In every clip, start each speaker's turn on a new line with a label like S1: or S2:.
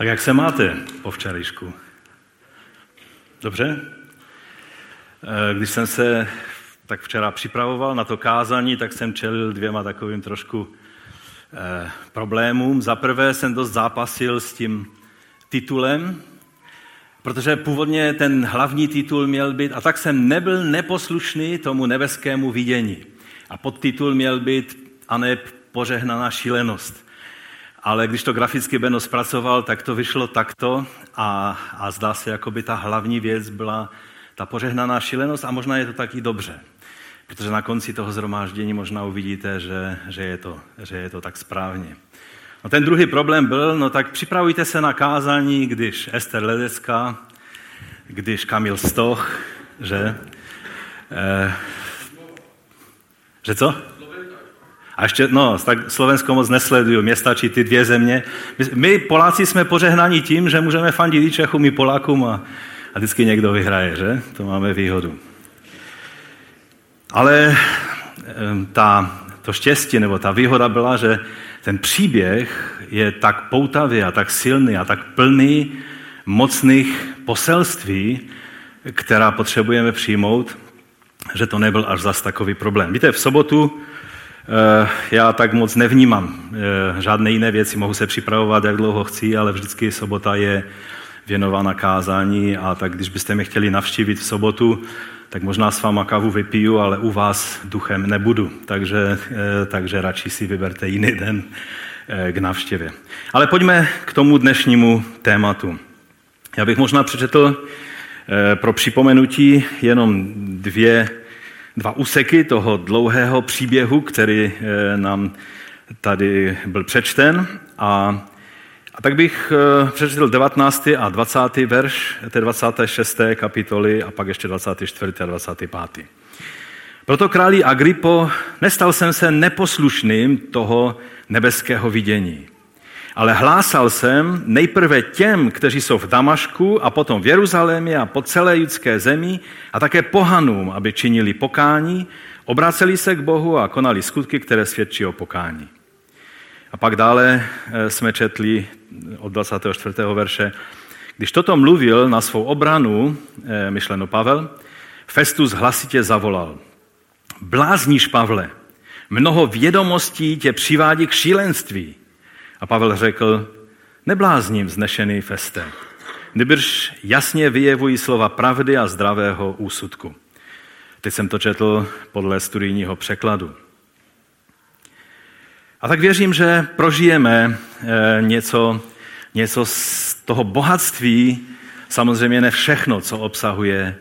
S1: Tak jak se máte po včerejšku? Dobře? Eh, když jsem se tak včera připravoval na to kázání, tak jsem čelil dvěma takovým trošku eh, problémům. Za prvé jsem dost zápasil s tím titulem, protože původně ten hlavní titul měl být, a tak jsem nebyl neposlušný tomu nebeskému vidění. A podtitul měl být Aneb požehnaná šílenost. Ale když to graficky Beno zpracoval, tak to vyšlo takto a, a zdá se, jako by ta hlavní věc byla ta pořehnaná šílenost a možná je to taky dobře. Protože na konci toho zhromáždění možná uvidíte, že, že, je, to, že je to tak správně. No ten druhý problém byl, no tak připravujte se na kázání, když Ester Ledecká, když Kamil Stoch, že? Eh, že co? A ještě, no, tak Slovensko moc nesleduju, mě stačí ty dvě země. My Poláci jsme pořehnaní tím, že můžeme fandit i Čechům, i Polákům a, a vždycky někdo vyhraje, že? To máme výhodu. Ale ta, to štěstí nebo ta výhoda byla, že ten příběh je tak poutavý a tak silný a tak plný mocných poselství, která potřebujeme přijmout, že to nebyl až zas takový problém. Víte, v sobotu já tak moc nevnímám eh, žádné jiné věci. Mohu se připravovat, jak dlouho chci, ale vždycky sobota je věnována kázání a tak když byste mě chtěli navštívit v sobotu, tak možná s váma kávu vypiju, ale u vás duchem nebudu. Takže, eh, takže radši si vyberte jiný den k návštěvě. Ale pojďme k tomu dnešnímu tématu. Já bych možná přečetl pro připomenutí jenom dvě dva úseky toho dlouhého příběhu, který eh, nám tady byl přečten. A, a tak bych eh, přečetl 19. a 20. verš té 26. kapitoly a pak ještě 24. a 25. Proto králi Agripo, nestal jsem se neposlušným toho nebeského vidění. Ale hlásal jsem nejprve těm, kteří jsou v Damašku a potom v Jeruzalémě a po celé judské zemi a také pohanům, aby činili pokání, obraceli se k Bohu a konali skutky, které svědčí o pokání. A pak dále eh, jsme četli od 24. verše, když toto mluvil na svou obranu, eh, myšleno Pavel, Festus hlasitě zavolal. Blázníš, Pavle, mnoho vědomostí tě přivádí k šílenství. A Pavel řekl, neblázním znešený feste, nebrž jasně vyjevují slova pravdy a zdravého úsudku. Teď jsem to četl podle studijního překladu. A tak věřím, že prožijeme eh, něco, něco z toho bohatství, samozřejmě ne všechno, co obsahuje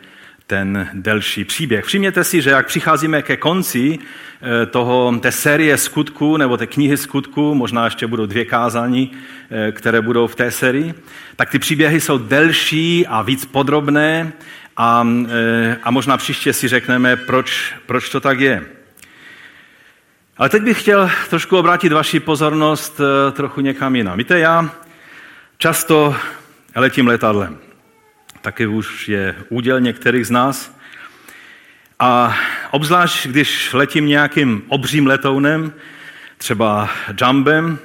S1: ten delší příběh. Všimněte si, že jak přicházíme ke konci eh, toho, té série skutků nebo té knihy skutků, možná ještě budou dvě kázání, eh, které budou v té sérii, tak ty příběhy jsou delší a víc podrobné a, eh, a možná příště si řekneme, proč, proč to tak je. Ale teď bych chtěl trošku obrátit vaši pozornost trochu někam jinam. Víte, já často letím letadlem taky už je úděl některých z nás. A obzvlášť, když letím nějakým obřím letounem, třeba jumbem,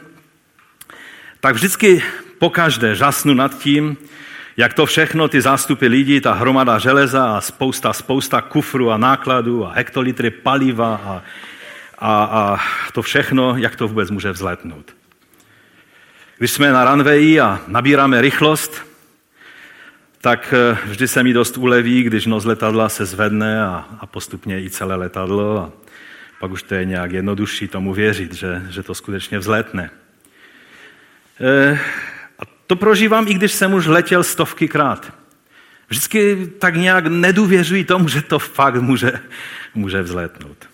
S1: tak vždycky pokaždé žasnu nad tím, jak to všechno, ty zástupy lidí, ta hromada železa a spousta, spousta kufru a nákladů a hektolitry paliva a, a, a to všechno, jak to vůbec může vzletnout. Když jsme na runwayi a nabíráme rychlost, tak eh, vždy se mi dost uleví, když nos letadla se zvedne a, a postupně i celé letadlo a pak už to je nějak jednodušší tomu věřit, že, že to skutečně vzletne. E, a to prožívám, i když jsem už letěl stovky krát. Vždycky tak nějak nedůvěřuji tomu, že to fakt může, může vzletnout.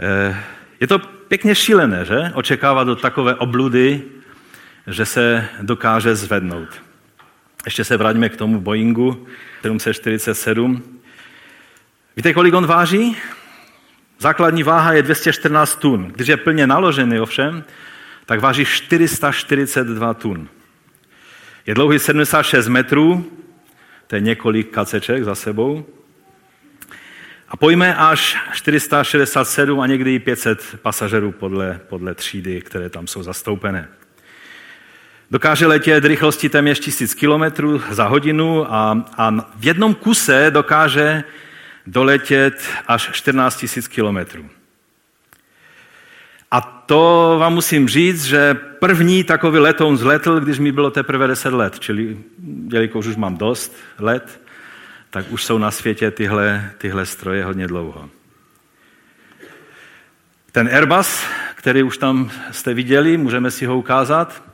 S1: E, je to pěkně šílené, že? Očekávat do takové obludy, že se dokáže zvednout. Ještě se vraťme k tomu Boeingu 747. Víte, kolik on váží? Základní váha je 214 tun. Když je plně naložený ovšem, tak váží 442 tun. Je dlouhý 76 metrů, to je několik kaceček za sebou. A pojme až 467 a někdy i 500 pasažerů podle, podle třídy, které tam jsou zastoupené. Dokáže letět rychlosti téměř 1000 km za hodinu a, a v jednom kuse dokáže doletět až 14 000 kilometrů. A to vám musím říct, že první takový letoun zletl, když mi bylo teprve 10 let, čili jelikož už mám dost let, tak už jsou na světě tyhle, tyhle stroje hodně dlouho. Ten Airbus, který už tam jste viděli, můžeme si ho ukázat,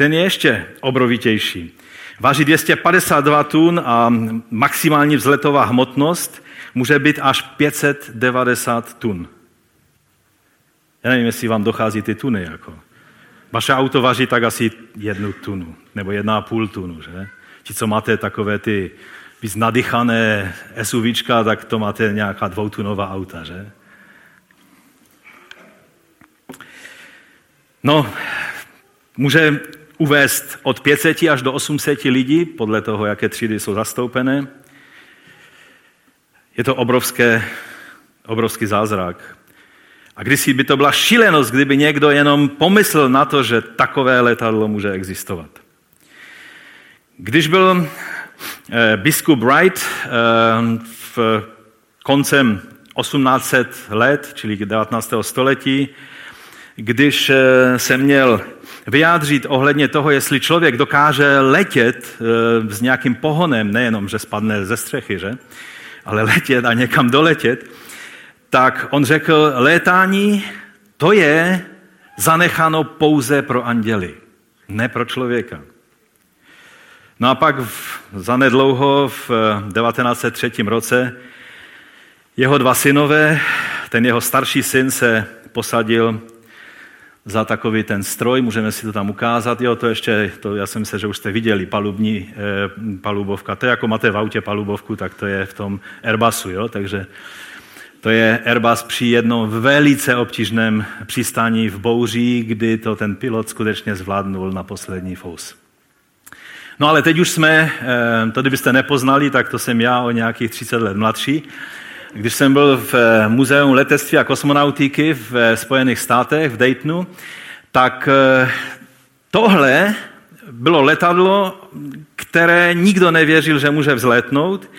S1: ten je ještě obrovitější. Váží 252 tun a maximální vzletová hmotnost může být až 590 tun. Já nevím, jestli vám dochází ty tuny. Jako. Vaše auto váží tak asi jednu tunu, nebo jedna a půl tunu, že? Ti, co máte takové ty víc nadychané SUVčka, tak to máte nějaká dvoutunová auta, že? No, může uvést od 500 až do 800 lidí, podle toho, jaké třídy jsou zastoupené. Je to obrovské, obrovský zázrak. A kdysi by to byla šílenost, kdyby někdo jenom pomyslel na to, že takové letadlo může existovat. Když byl eh, biskup Wright eh, v koncem 1800 let, čili 19. století, když eh, se měl vyjádřit ohledně toho, jestli člověk dokáže letět s nějakým pohonem, nejenom, že spadne ze střechy, že? ale letět a někam doletět, tak on řekl, létání to je zanecháno pouze pro anděly, ne pro člověka. No a pak v, zanedlouho v 1903 roce jeho dva synové, ten jeho starší syn se posadil za takový ten stroj, můžeme si to tam ukázat. Jo, to ještě, to já jsem se, že už jste viděli, palubní eh, palubovka. To je jako máte v autě palubovku, tak to je v tom Airbusu, jo, takže to je Airbus při jednom velice obtížném přistání v bouří, kdy to ten pilot skutečně zvládnul na poslední fous. No ale teď už jsme, eh, to kdybyste nepoznali, tak to jsem já o nějakých 30 let mladší. Když jsem byl v eh, Muzeu letectví a kosmonautiky v Spojených státech, v Daytonu, tak eh, tohle bylo letadlo, které nikdo nevěřil, že může vzletnout.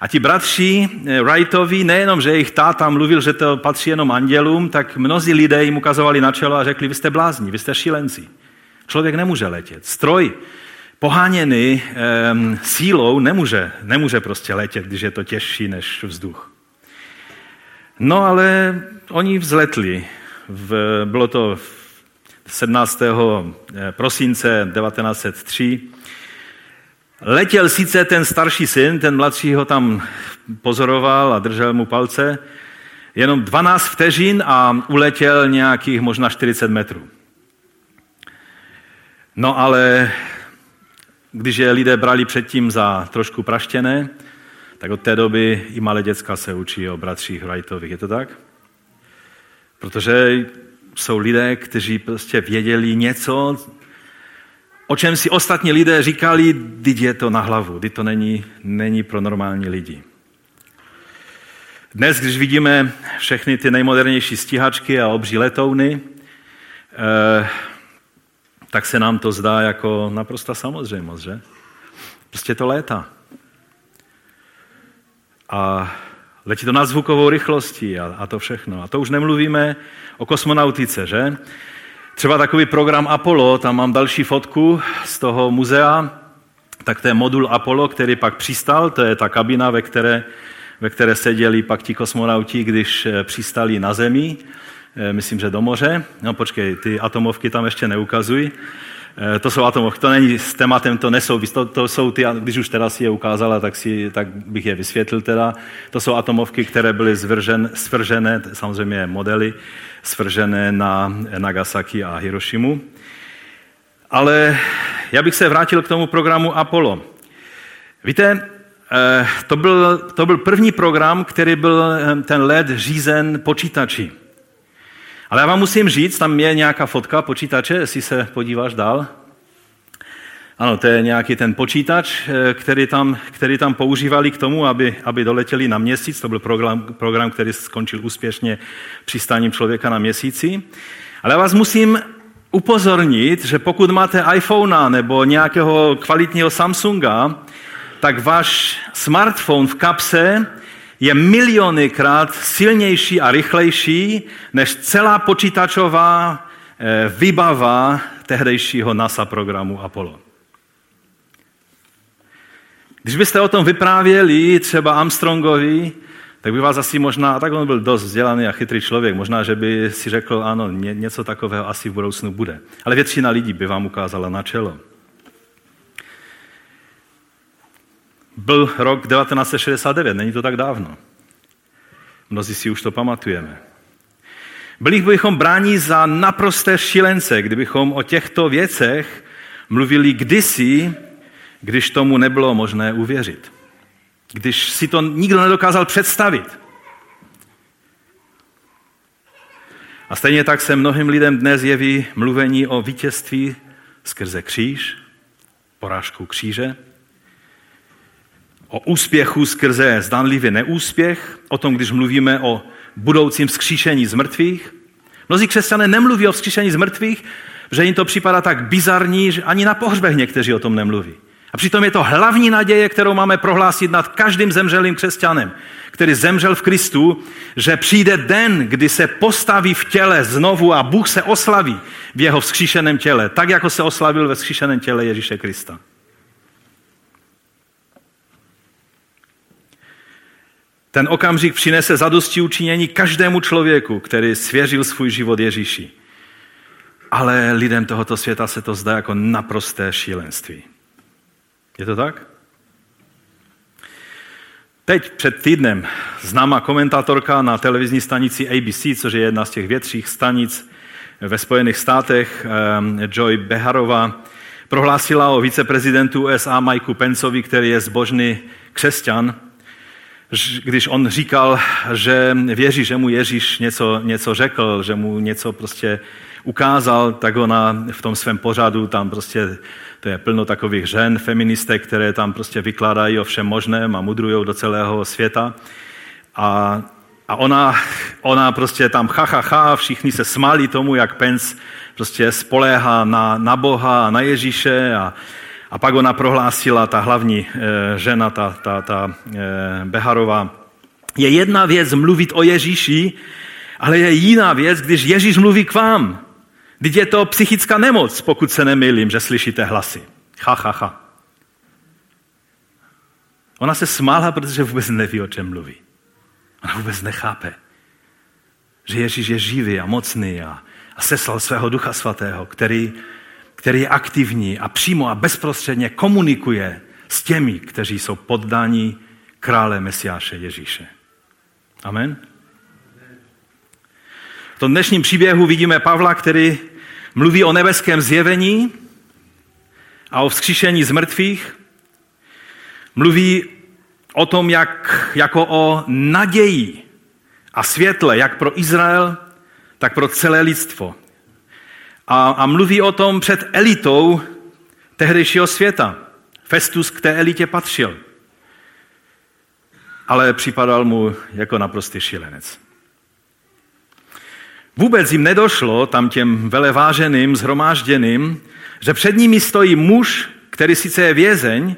S1: A ti bratři eh, Wrightovi, nejenom, že jejich táta mluvil, že to patří jenom andělům, tak mnozí lidé jim ukazovali na čelo a řekli, vy jste blázni, vy jste šílenci. Člověk nemůže letět. Stroj poháněný um, sílou nemůže, nemůže prostě letět, když je to těžší než vzduch. No ale oni vzletli. V, bylo to 17. Eh, prosince 1903 Letěl sice ten starší syn, ten mladší ho tam pozoroval a držel mu palce, jenom 12 vteřin a uletěl nějakých možná 40 metrů. No ale když je lidé brali předtím za trošku praštěné, tak od té doby i malé děcka se učí o bratřích Wrightových. Je to tak? Protože jsou lidé, kteří prostě věděli něco, o čem si ostatní lidé říkali, teď je to na hlavu, teď to není, není pro normální lidi. Dnes, když vidíme všechny ty nejmodernější stíhačky a obří letouny, eh, tak se nám to zdá jako naprosta samozřejmost, že? Prostě to létá. A letí to na zvukovou rychlostí a, a to všechno. A to už nemluvíme o kosmonautice, že? Třeba takový program Apollo, tam mám další fotku z toho muzea, tak to je modul Apollo, který pak přistal, to je ta kabina, ve které, ve které seděli pak ti kosmonauti, když eh, přistali na Zemi, eh, myslím, že do moře. No počkej, ty atomovky tam ještě neukazují. Eh, to jsou atomovky, to není s tématem, to nesouvisí, to, to jsou ty, když už teda si je ukázala, tak, si, tak bych je vysvětlil teda. To jsou atomovky, které byly zvržen, svržené, samozřejmě modely, svržené na Nagasaki a Hirošimu. Ale já bych se vrátil k tomu programu Apollo. Víte, eh, to byl, to byl první program, který byl eh, ten let řízen počítači. Ale já vám musím říct, tam je nějaká fotka počítače, jestli se podíváš dál. Ano, to je nějaký ten počítač, eh, který tam, který tam používali k tomu, aby, aby doletěli na měsíc. To byl program, program, který skončil úspěšně přistáním člověka na měsíci. Ale já vás musím upozornit, že pokud máte iPhonea nebo nějakého kvalitního Samsunga, tak váš smartphone v kapse je milionykrát silnější a rychlejší než celá počítačová eh, výbava tehdejšího NASA programu Apollo. Když byste o tom vyprávěli třeba Armstrongovi, tak by vás asi možná, a tak on byl dost vzdělaný a chytrý člověk, možná, že by si řekl, ano, ně, něco takového asi v budoucnu bude. Ale většina lidí by vám ukázala na čelo. Byl rok 1969, není to tak dávno. Mnozí si už to pamatujeme. Byli bychom bráni za naprosté šílence, kdybychom o těchto věcech mluvili kdysi, když tomu nebylo možné uvěřit. Když si to nikdo nedokázal představit. A stejně tak se mnohým lidem dnes jeví mluvení o vítězství skrze kříž, porážku kříže, o úspěchu skrze zdánlivý neúspěch, o tom, když mluvíme o budoucím vzkříšení z mrtvých. Mnozí křesťané nemluví o vzkříšení z mrtvých, že jim to připadá tak bizarní, že ani na pohřbech někteří o tom nemluví. A přitom je to hlavní naděje, kterou máme prohlásit nad každým zemřelým křesťanem, který zemřel v Kristu, že přijde den, kdy se postaví v těle znovu a Bůh se oslaví v jeho vzkříšeném těle, tak jako se oslavil ve vzkříšeném těle Ježíše Krista. Ten okamžik přinese zadosti učinění každému člověku, který svěřil svůj život Ježíši. Ale lidem tohoto světa se to zdá jako naprosté šílenství. Je to tak? Teď před týdnem známá komentátorka na televizní stanici ABC, což je jedna z těch větších stanic ve Spojených státech, eh, Joy Beharova, prohlásila o viceprezidentu USA Mikeu Penceovi, který je zbožný křesťan, když on říkal, že věří, že mu Ježíš něco, něco řekl, že mu něco prostě ukázal, tak ona v tom svém pořadu tam prostě to je plno takových žen, feministek, které tam prostě vykládají o všem možném a mudrují do celého světa. A, a ona, ona prostě tam ha, ha, ha, všichni se smáli tomu, jak Pence prostě spoléhá na, na Boha a na Ježíše a, a pak ona prohlásila, ta hlavní e, žena, ta, ta, ta e, Beharová, je jedna věc mluvit o Ježíši, ale je jiná věc, když Ježíš mluví k vám. Teď je to psychická nemoc, pokud se nemýlím, že slyšíte hlasy. Ha, ha, ha. Ona se smála, protože vůbec neví, o čem mluví. Ona vůbec nechápe, že Ježíš je živý a mocný a, a seslal svého ducha svatého, který, který je aktivní a přímo a bezprostředně komunikuje s těmi, kteří jsou poddáni krále Mesiáše Ježíše. Amen. V tom dnešním příběhu vidíme Pavla, který mluví o nebeském zjevení a o vzkříšení z mrtvých. Mluví o tom, jak, jako o naději a světle, jak pro Izrael, tak pro celé lidstvo. A, a mluví o tom před elitou tehdejšího světa. Festus k té elitě patřil. Ale připadal mu jako naprostý šilenec. Vůbec jim nedošlo, tam těm veleváženým, zhromážděným, že před nimi stojí muž, který sice je vězeň,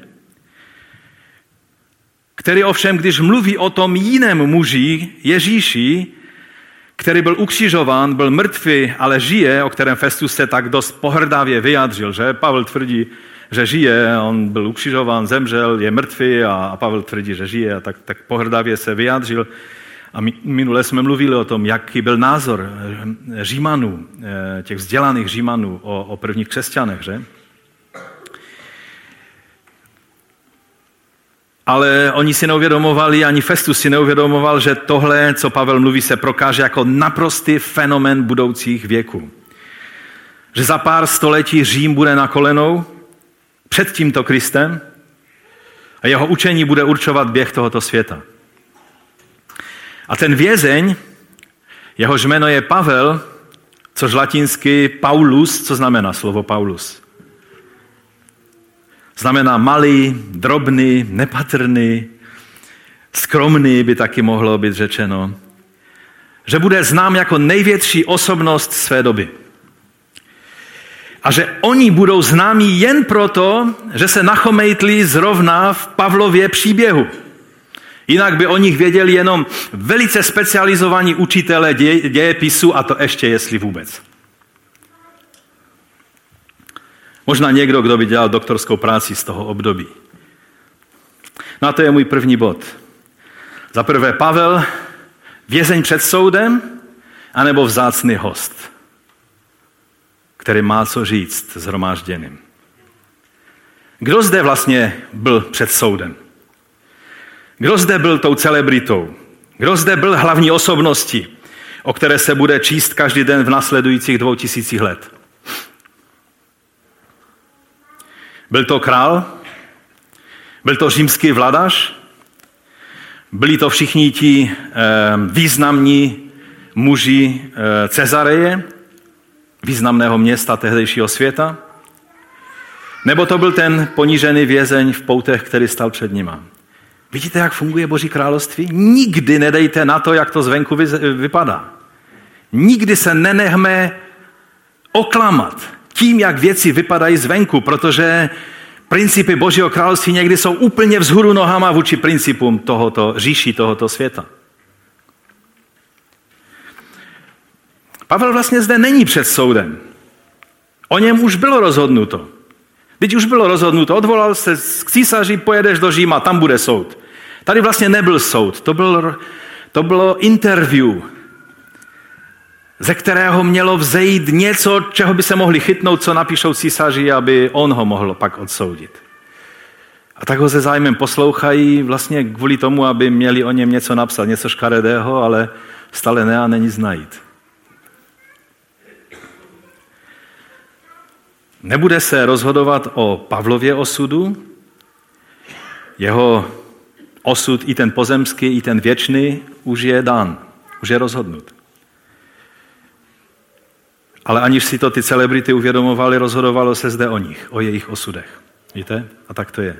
S1: který ovšem, když mluví o tom jiném muži, Ježíši, který byl ukřižován, byl mrtvý, ale žije, o kterém Festus se tak dost pohrdavě vyjádřil, že Pavel tvrdí, že žije, on byl ukřižován, zemřel, je mrtvý a Pavel tvrdí, že žije a tak, tak pohrdavě se vyjádřil. A minule jsme mluvili o tom, jaký byl názor eh, Římanů, eh, těch vzdělaných Římanů o, o prvních křesťanech, že? Ale oni si neuvědomovali, ani Festus si neuvědomoval, že tohle, co Pavel mluví, se prokáže jako naprostý fenomen budoucích věků. Že za pár století Řím bude na kolenou před tímto Kristem a jeho učení bude určovat běh tohoto světa. A ten vězeň, jehož jméno je Pavel, což latinsky Paulus, co znamená slovo Paulus? Znamená malý, drobný, nepatrný, skromný by taky mohlo být řečeno. Že bude znám jako největší osobnost své doby. A že oni budou známí jen proto, že se nachomejtli zrovna v Pavlově příběhu. Jinak by o nich věděli jenom velice specializovaní učitelé děj, dějepisu a to ještě jestli vůbec. Možná někdo, kdo by dělal doktorskou práci z toho období. No a to je můj první bod. Za prvé Pavel, vězeň před soudem, anebo vzácný host, který má co říct zhromážděným. Kdo zde vlastně byl před soudem? Kdo zde byl tou celebritou? Kdo zde byl hlavní osobností, o které se bude číst každý den v nasledujících dvou tisících let? Byl to král? Byl to římský vladař? Byli to všichni ti eh, významní muži eh, Cezareje, významného města tehdejšího světa? Nebo to byl ten ponížený vězeň v poutech, který stal před nima? Vidíte, jak funguje Boží království? Nikdy nedejte na to, jak to zvenku vypadá. Nikdy se nenechme oklamat tím, jak věci vypadají zvenku, protože principy Božího království někdy jsou úplně vzhůru nohama vůči principům tohoto říší, tohoto světa. Pavel vlastně zde není před soudem. O něm už bylo rozhodnuto. Teď už bylo rozhodnuto, odvolal se k císaři, pojedeš do Říma, tam bude soud. Tady vlastně nebyl soud, to, byl, to bylo interview, ze kterého mělo vzejít něco, čeho by se mohli chytnout, co napíšou císaři, aby on ho mohl pak odsoudit. A tak ho se zájmem poslouchají vlastně kvůli tomu, aby měli o něm něco napsat, něco škaredého, ale stále ne a není znajít. Nebude se rozhodovat o Pavlově osudu, jeho osud i ten pozemský, i ten věčný už je dán, už je rozhodnut. Ale aniž si to ty celebrity uvědomovali, rozhodovalo se zde o nich, o jejich osudech. Víte? A tak to je.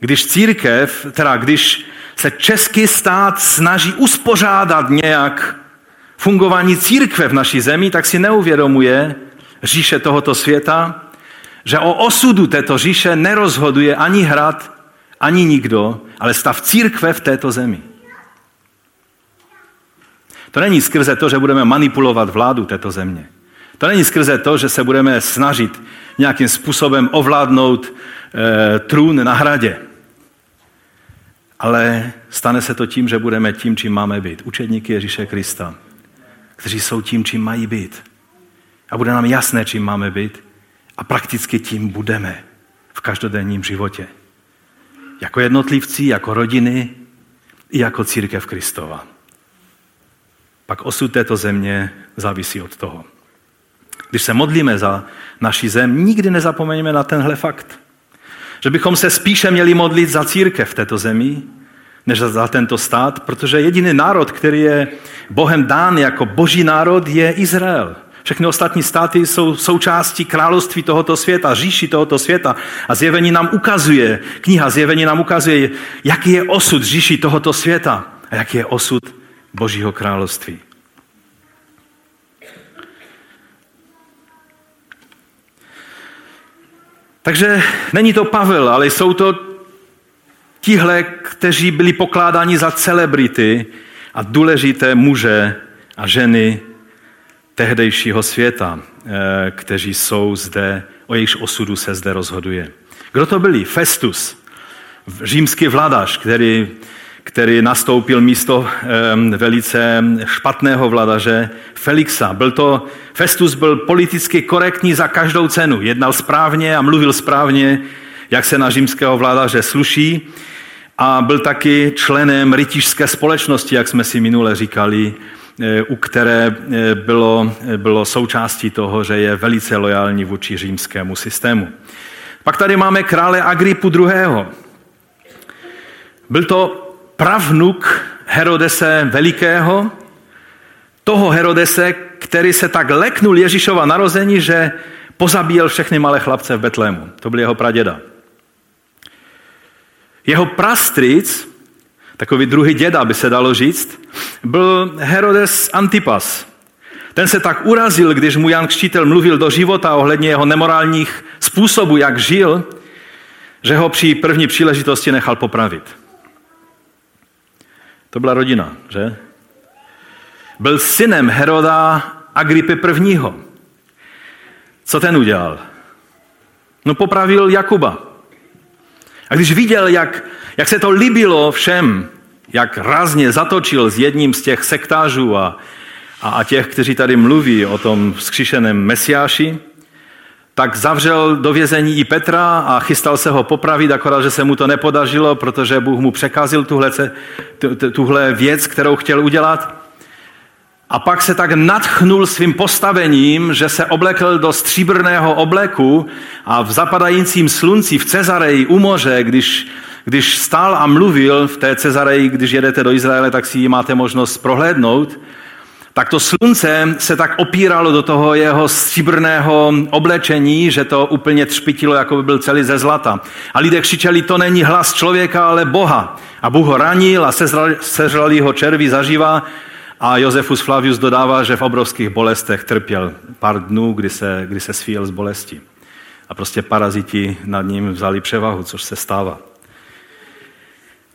S1: Když církev, teda když se český stát snaží uspořádat nějak fungování církve v naší zemi, tak si neuvědomuje říše tohoto světa, že o osudu této říše nerozhoduje ani hrad, ani nikdo, ale stav církve v této zemi. To není skrze to, že budeme manipulovat vládu této země. To není skrze to, že se budeme snažit nějakým způsobem ovládnout e, trůn na hradě. Ale stane se to tím, že budeme tím, čím máme být. Učedníky Ježíše Krista, kteří jsou tím, čím mají být. A bude nám jasné, čím máme být. A prakticky tím budeme v každodenním životě. Jako jednotlivci, jako rodiny i jako církev Kristova pak osud této země závisí od toho. Když se modlíme za naši zem, nikdy nezapomeňme na tenhle fakt. Že bychom se spíše měli modlit za církev v této zemi, než za tento stát, protože jediný národ, který je Bohem dán jako boží národ, je Izrael. Všechny ostatní státy jsou součástí království tohoto světa, říši tohoto světa. A zjevení nám ukazuje, kniha zjevení nám ukazuje, jaký je osud říši tohoto světa a jaký je osud Božího království. Takže není to Pavel, ale jsou to tihle, kteří byli pokládáni za celebrity a důležité muže a ženy tehdejšího světa, eh, kteří jsou zde, o jejichž osudu se zde rozhoduje. Kdo to byli? Festus, římský vladař, který který nastoupil místo velice špatného vladaře Felixa. Byl to, Festus byl politicky korektní za každou cenu. Jednal správně a mluvil správně, jak se na římského vládaře sluší. A byl taky členem rytířské společnosti, jak jsme si minule říkali, e, u které e, bylo, e, bylo součástí toho, že je velice lojální vůči římskému systému. Pak tady máme krále Agripu II. Byl to pravnuk Herodese Velikého, toho Herodese, který se tak leknul Ježíšova narození, že pozabíjel všechny malé chlapce v Betlému. To byl jeho praděda. Jeho prastric, takový druhý děda by se dalo říct, byl Herodes Antipas. Ten se tak urazil, když mu Jan Křtitel mluvil do života ohledně jeho nemorálních způsobů, jak žil, že ho při první příležitosti nechal popravit. To byla rodina, že? Byl synem Heroda Agripy I. Co ten udělal? No popravil Jakuba. A když viděl, jak, jak se to líbilo všem, jak rázně zatočil s jedním z těch sektářů a, a, a těch, kteří tady mluví o tom vzkříšeném mesiáši, tak zavřel do vězení i Petra a chystal se ho popravit, akorát, že se mu to nepodařilo, protože Bůh mu překazil tuhle, tuhle věc, kterou chtěl udělat. A pak se tak nadchnul svým postavením, že se oblekl do stříbrného obleku a v zapadajícím slunci v Cezareji u moře, když, když stál a mluvil v té Cezareji, když jedete do Izraele, tak si ji máte možnost prohlédnout, tak to slunce se tak opíralo do toho jeho stříbrného oblečení, že to úplně třpitilo, jako by byl celý ze zlata. A lidé křičeli, to není hlas člověka, ale Boha. A Bůh ho ranil a sežral jeho červí zaživa a Josefus Flavius dodává, že v obrovských bolestech trpěl pár dnů, kdy se, kdy se svíjel z bolesti. A prostě paraziti nad ním vzali převahu, což se stává.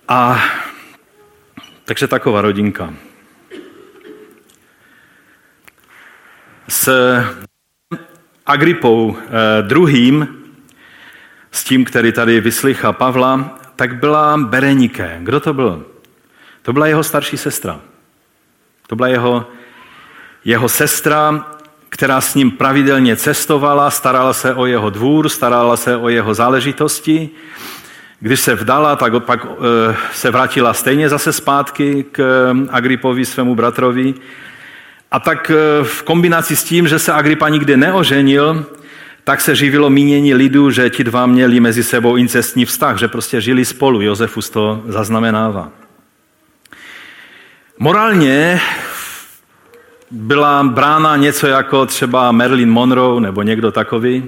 S1: A takže taková rodinka. S Agripou eh, druhým, s tím, který tady vyslycha Pavla, tak byla Berenike. Kdo to byl? To byla jeho starší sestra. To byla jeho, jeho sestra, která s ním pravidelně cestovala, starala se o jeho dvůr, starala se o jeho záležitosti. Když se vdala, tak pak eh, se vrátila stejně zase zpátky k Agripovi, svému bratrovi. A tak eh, v kombinaci s tím, že se Agripa nikdy neoženil, tak se živilo mínění lidu, že ti dva měli mezi sebou incestní vztah, že prostě žili spolu. Josefus to zaznamenává. Morálně byla brána něco jako třeba Marilyn Monroe nebo někdo takový.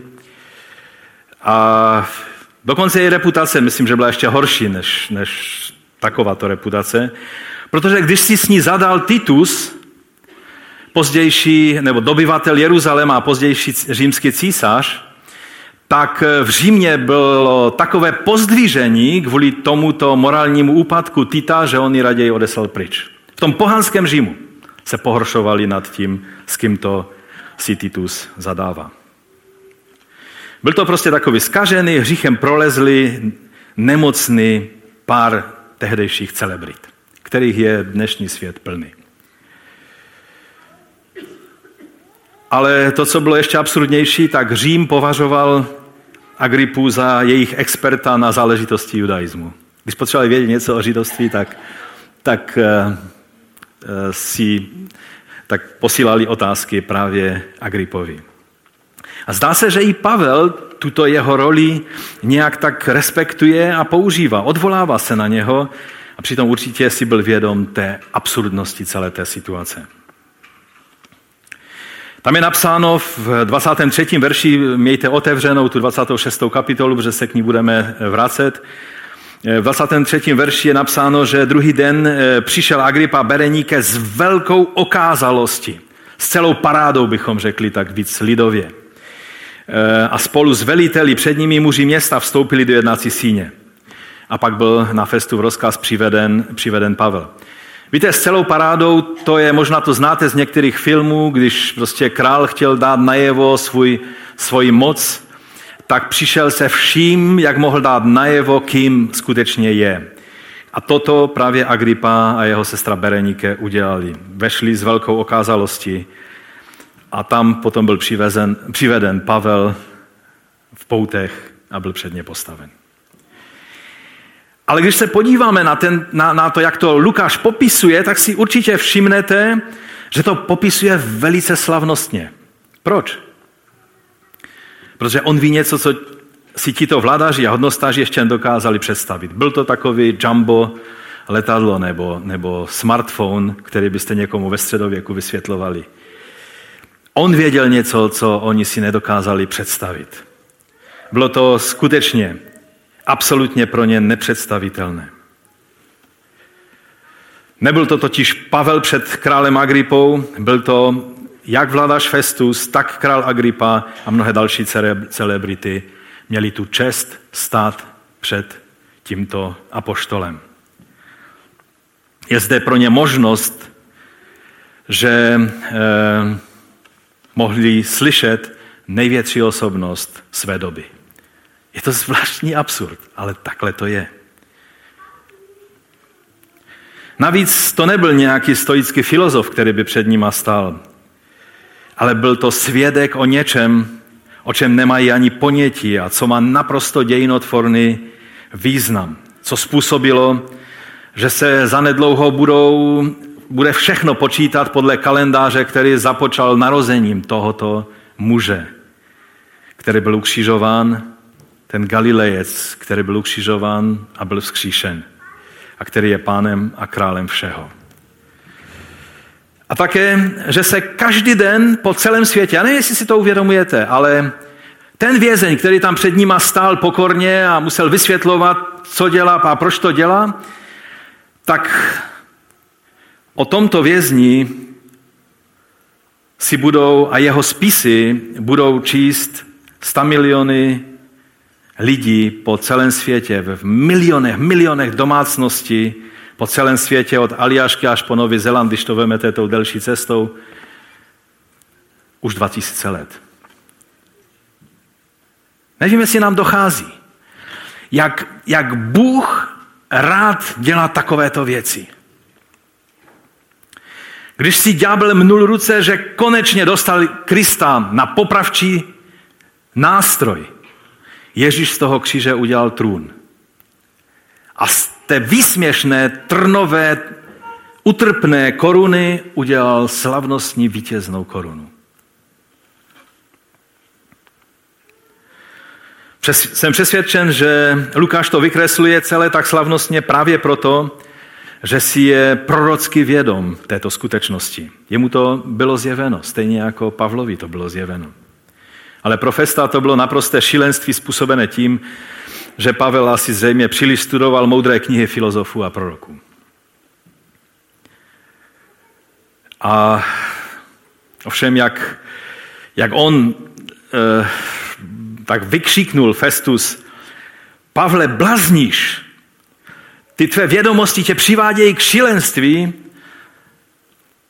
S1: A dokonce její reputace, myslím, že byla ještě horší než, než takováto reputace. Protože když si s ní zadal Titus, pozdější, nebo dobyvatel Jeruzaléma a pozdější římský císař, tak v Římě bylo takové pozdvížení kvůli tomuto morálnímu úpadku Tita, že on ji raději odeslal pryč. V tom pohanském Římu se pohoršovali nad tím, s kým to si Titus zadává. Byl to prostě takový skažený, hříchem prolezli, nemocný pár tehdejších celebrit, kterých je dnešní svět plný. Ale to, co bylo ještě absurdnější, tak Řím považoval Agripu za jejich experta na záležitosti judaismu. Když potřebovali vědět něco o židovství, tak, tak uh, si tak posílali otázky právě Agripovi. A zdá se, že i Pavel tuto jeho roli nějak tak respektuje a používá. Odvolává se na něho a přitom určitě si byl vědom té absurdnosti celé té situace. Tam je napsáno v 23. verši, mějte otevřenou tu 26. kapitolu, protože se k ní budeme vracet. V 23. verši je napsáno, že druhý den eh, přišel Agripa Bereníke s velkou okázalostí. S celou parádou bychom řekli tak víc lidově. Eh, a spolu s veliteli před nimi muži města vstoupili do jednací síně. A pak byl na festu v rozkaz přiveden, přiveden Pavel. Víte, s celou parádou, to je, možná to znáte z některých filmů, když prostě král chtěl dát najevo svůj, svoji moc, tak přišel se vším, jak mohl dát najevo, kým skutečně je. A toto právě Agripa a jeho sestra Berenike udělali. Vešli s velkou okázalostí a tam potom byl přivezen, přiveden Pavel v poutech a byl před ně postaven. Ale když se podíváme na, ten, na, na to, jak to Lukáš popisuje, tak si určitě všimnete, že to popisuje velice slavnostně. Proč? Protože on ví něco, co si tito vládaři a hodnostáři ještě nedokázali představit. Byl to takový jumbo letadlo nebo, nebo smartphone, který byste někomu ve středověku vysvětlovali. On věděl něco, co oni si nedokázali představit. Bylo to skutečně absolutně pro ně nepředstavitelné. Nebyl to totiž Pavel před králem Agripou, byl to jak vládaš Festus, tak král Agrippa a mnohé další celebrity měli tu čest stát před tímto apoštolem. Je zde pro ně možnost, že eh, mohli slyšet největší osobnost své doby. Je to zvláštní absurd, ale takhle to je. Navíc to nebyl nějaký stoický filozof, který by před nima stál, ale byl to svědek o něčem, o čem nemají ani ponětí a co má naprosto dějinotvorný význam. Co způsobilo, že se zanedlouho budou, bude všechno počítat podle kalendáře, který započal narozením tohoto muže, který byl ukřižován, ten Galilejec, který byl ukřižován a byl vzkříšen a který je pánem a králem všeho. A také, že se každý den po celém světě, já nevím, jestli si to uvědomujete, ale ten vězeň, který tam před nima stál pokorně a musel vysvětlovat, co dělá a proč to dělá, tak o tomto vězni si budou a jeho spisy budou číst 100 miliony lidí po celém světě, v milionech, milionech domácností po celém světě, od Aliašky až po Nový Zéland, když to vemete tou delší cestou, už 2000 let. Nevím, jestli nám dochází, jak, jak Bůh rád dělá takovéto věci. Když si ďábel mnul ruce, že konečně dostal Krista na popravčí nástroj, Ježíš z toho kříže udělal trůn. A z té výsměšné, trnové, utrpné koruny udělal slavnostní vítěznou korunu. Přes, jsem přesvědčen, že Lukáš to vykresluje celé tak slavnostně právě proto, že si je prorocky vědom této skutečnosti. Jemu to bylo zjeveno, stejně jako Pavlovi to bylo zjeveno. Ale pro Festa to bylo naprosté šílenství způsobené tím, že Pavel asi zřejmě příliš studoval moudré knihy filozofů a proroků. A ovšem, jak, jak on eh, tak vykřiknul Festus, Pavle, blazníš, ty tvé vědomosti tě přivádějí k šílenství,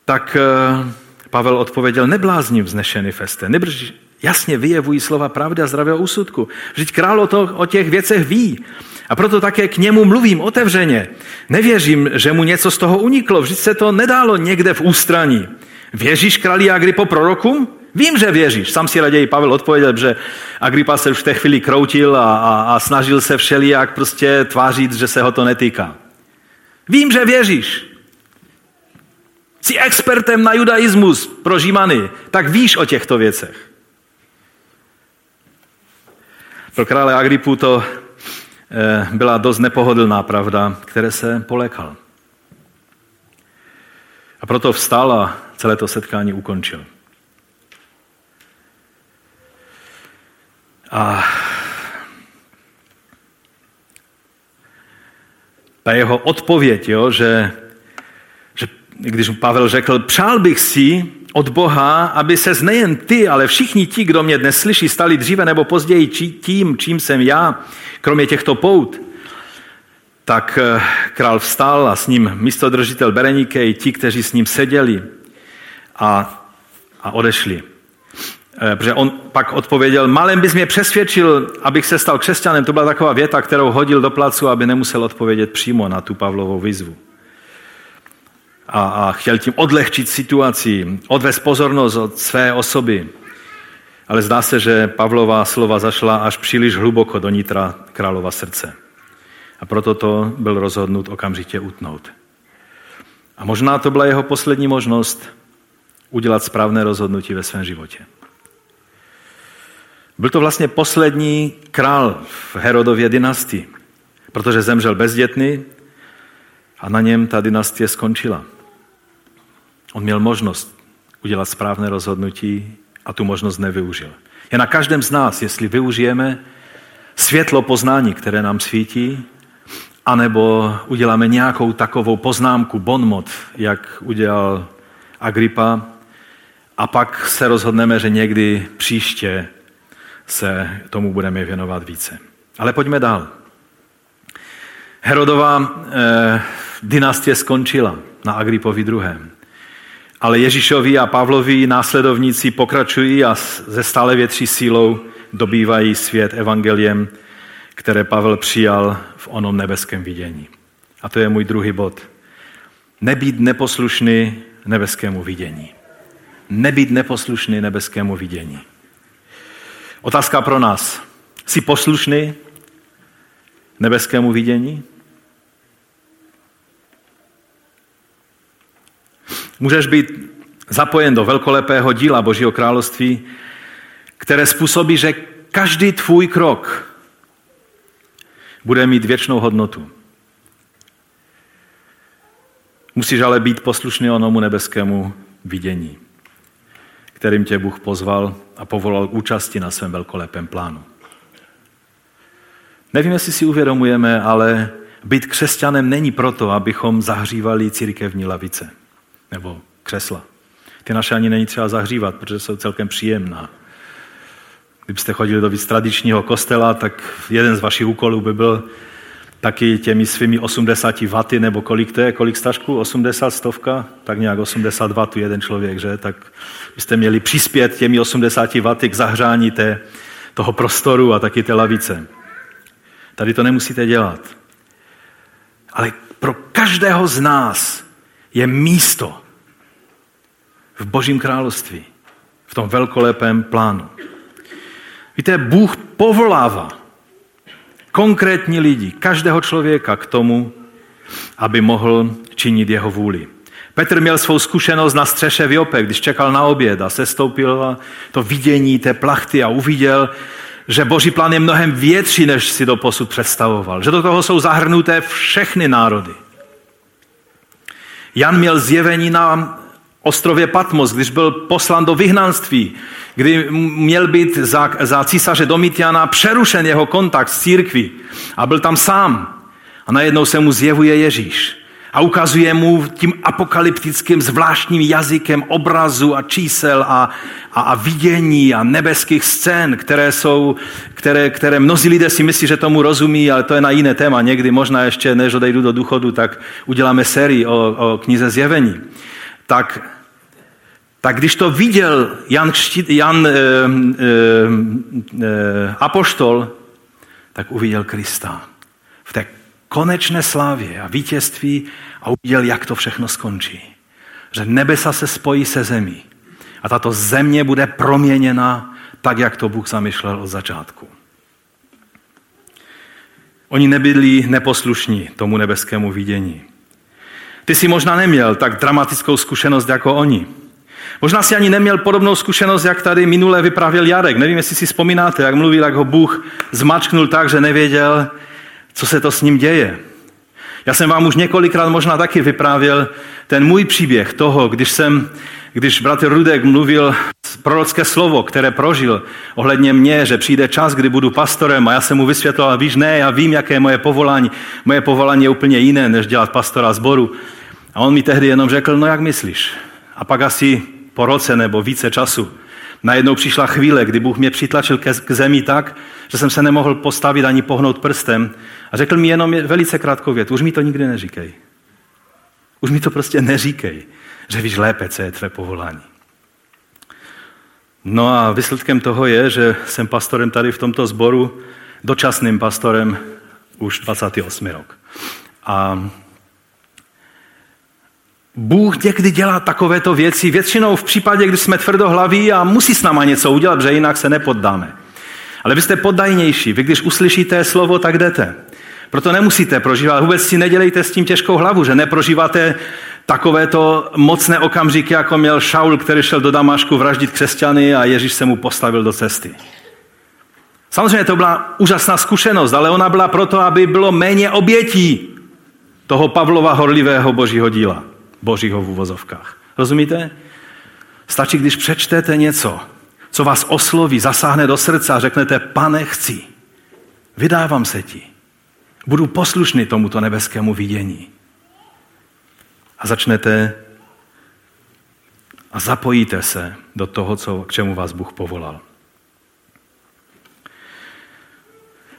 S1: tak eh, Pavel odpověděl, neblázním vznešený Feste, nebrž jasně vyjevují slova pravdy a zdravého úsudku. Vždyť král o, to, o těch věcech ví. A proto také k němu mluvím otevřeně. Nevěřím, že mu něco z toho uniklo. Vždyť se to nedálo někde v ústraní. Věříš králi Agripo prorokům? Vím, že věříš. Sam si raději Pavel odpověděl, že Agripa se už v té chvíli kroutil a, a, a snažil se všelijak prostě tvářit, že se ho to netýká. Vím, že věříš. Jsi expertem na judaismus pro Žímany, tak víš o těchto věcech. Pro krále Agripu to eh, byla dost nepohodlná pravda, které se polekal. A proto vstal a celé to setkání ukončil. A ta jeho odpověď, jo, že, že když mu Pavel řekl, přál bych si, od Boha, aby se nejen ty, ale všichni ti, kdo mě dnes slyší, stali dříve nebo později tím, čím jsem já, kromě těchto pout, tak eh, král vstal a s ním místodržitel Berenike i ti, kteří s ním seděli a, a odešli. Eh, protože on pak odpověděl, malem bys mě přesvědčil, abych se stal křesťanem. To byla taková věta, kterou hodil do placu, aby nemusel odpovědět přímo na tu Pavlovou výzvu a, a chtěl tím odlehčit situaci, odvést pozornost od své osoby. Ale zdá se, že Pavlova slova zašla až příliš hluboko do nitra králova srdce. A proto to byl rozhodnut okamžitě utnout. A možná to byla jeho poslední možnost udělat správné rozhodnutí ve svém životě. Byl to vlastně poslední král v Herodově dynastii, protože zemřel bezdětný a na něm ta dynastie skončila. On měl možnost udělat správné rozhodnutí a tu možnost nevyužil. Je na každém z nás, jestli využijeme světlo poznání, které nám svítí, anebo uděláme nějakou takovou poznámku, bonmot, jak udělal Agripa, a pak se rozhodneme, že někdy příště se tomu budeme věnovat více. Ale pojďme dál. Herodová eh, dynastie skončila na Agripovi druhém. Ale Ježíšovi a Pavlovi následovníci pokračují a ze stále větší sílou dobývají svět evangeliem, které Pavel přijal v onom nebeském vidění. A to je můj druhý bod. Nebýt neposlušný nebeskému vidění. Nebýt neposlušný nebeskému vidění. Otázka pro nás. Jsi poslušný nebeskému vidění? Můžeš být zapojen do velkolepého díla Božího království, které způsobí, že každý tvůj krok bude mít věčnou hodnotu. Musíš ale být poslušný onomu nebeskému vidění, kterým tě Bůh pozval a povolal k účasti na svém velkolepém plánu. Nevím, jestli si uvědomujeme, ale být křesťanem není proto, abychom zahřívali církevní lavice nebo křesla. Ty naše ani není třeba zahřívat, protože jsou celkem příjemná. Kdybyste chodili do víc tradičního kostela, tak jeden z vašich úkolů by byl taky těmi svými 80 vaty, nebo kolik to je, kolik stažků, 80 stovka, tak nějak 80 vatů jeden člověk, že? Tak byste měli přispět těmi 80 vaty k zahřání té, toho prostoru a taky té lavice. Tady to nemusíte dělat. Ale pro každého z nás je místo v Božím království, v tom velkolepém plánu. Víte, Bůh povolává konkrétní lidi, každého člověka k tomu, aby mohl činit jeho vůli. Petr měl svou zkušenost na střeše v Jope, když čekal na oběd a sestoupil to vidění té plachty a uviděl, že boží plán je mnohem větší, než si do posud představoval. Že do toho jsou zahrnuté všechny národy. Jan měl zjevení na ostrově Patmos, když byl poslan do vyhnanství, kdy měl být za, za císaře Domitiana přerušen jeho kontakt s církví a byl tam sám. A najednou se mu zjevuje Ježíš a ukazuje mu tím apokalyptickým zvláštním jazykem obrazu a čísel a, a, a vidění a nebeských scén, které jsou, které, které mnozí lidé si myslí, že tomu rozumí, ale to je na jiné téma. Někdy možná ještě, než odejdu do důchodu, tak uděláme sérii o, o knize zjevení. Tak, tak když to viděl Jan, Jan e, e, e, Apoštol, tak uviděl Krista v té konečné slávě a vítězství a uviděl, jak to všechno skončí. Že nebesa se spojí se zemí a tato země bude proměněna tak, jak to Bůh zamýšlel od začátku. Oni nebyli neposlušní tomu nebeskému vidění. Ty si možná neměl tak dramatickou zkušenost jako oni. Možná si ani neměl podobnou zkušenost, jak tady minule vyprávěl Jarek. Nevím, jestli si vzpomínáte, jak mluvil, jak ho Bůh zmačknul tak, že nevěděl, co se to s ním děje. Já jsem vám už několikrát možná taky vyprávěl ten můj příběh toho, když jsem, když bratr Rudek mluvil prorocké slovo, které prožil ohledně mě, že přijde čas, kdy budu pastorem a já jsem mu vysvětloval, víš, ne, já vím, jaké je moje povolání. Moje povolání je úplně jiné, než dělat pastora zboru. A on mi tehdy jenom řekl, no jak myslíš? A pak asi po roce nebo více času Najednou přišla chvíle, kdy Bůh mě přitlačil k zemi tak, že jsem se nemohl postavit ani pohnout prstem a řekl mi jenom velice krátkou větu, už mi to nikdy neříkej. Už mi to prostě neříkej, že víš lépe, co je tvé povolání. No a výsledkem toho je, že jsem pastorem tady v tomto sboru, dočasným pastorem už 28 rok. A Bůh někdy dělá takovéto věci, většinou v případě, kdy jsme tvrdohlaví a musí s náma něco udělat, že jinak se nepoddáme. Ale vy jste poddajnější, vy když uslyšíte slovo, tak jdete. Proto nemusíte prožívat, vůbec si nedělejte s tím těžkou hlavu, že neprožíváte takovéto mocné okamžiky, jako měl Šaul, který šel do Damašku vraždit křesťany a Ježíš se mu postavil do cesty. Samozřejmě to byla úžasná zkušenost, ale ona byla proto, aby bylo méně obětí toho Pavlova horlivého božího díla božího v uvozovkách. Rozumíte? Stačí, když přečtete něco, co vás osloví, zasáhne do srdce a řeknete, pane, chci, vydávám se ti, budu poslušný tomuto nebeskému vidění. A začnete a zapojíte se do toho, co, k čemu vás Bůh povolal.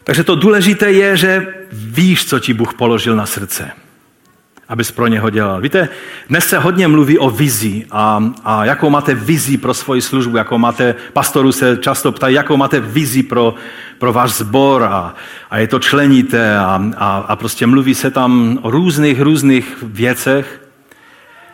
S1: Takže to důležité je, že víš, co ti Bůh položil na srdce, abys pro něho dělal. Víte, dnes se hodně mluví o vizi a, a jakou máte vizi pro svoji službu, jakou máte, pastoru se často ptají, jakou máte vizi pro, pro váš sbor a, a je to členíte a, a, a prostě mluví se tam o různých, různých věcech.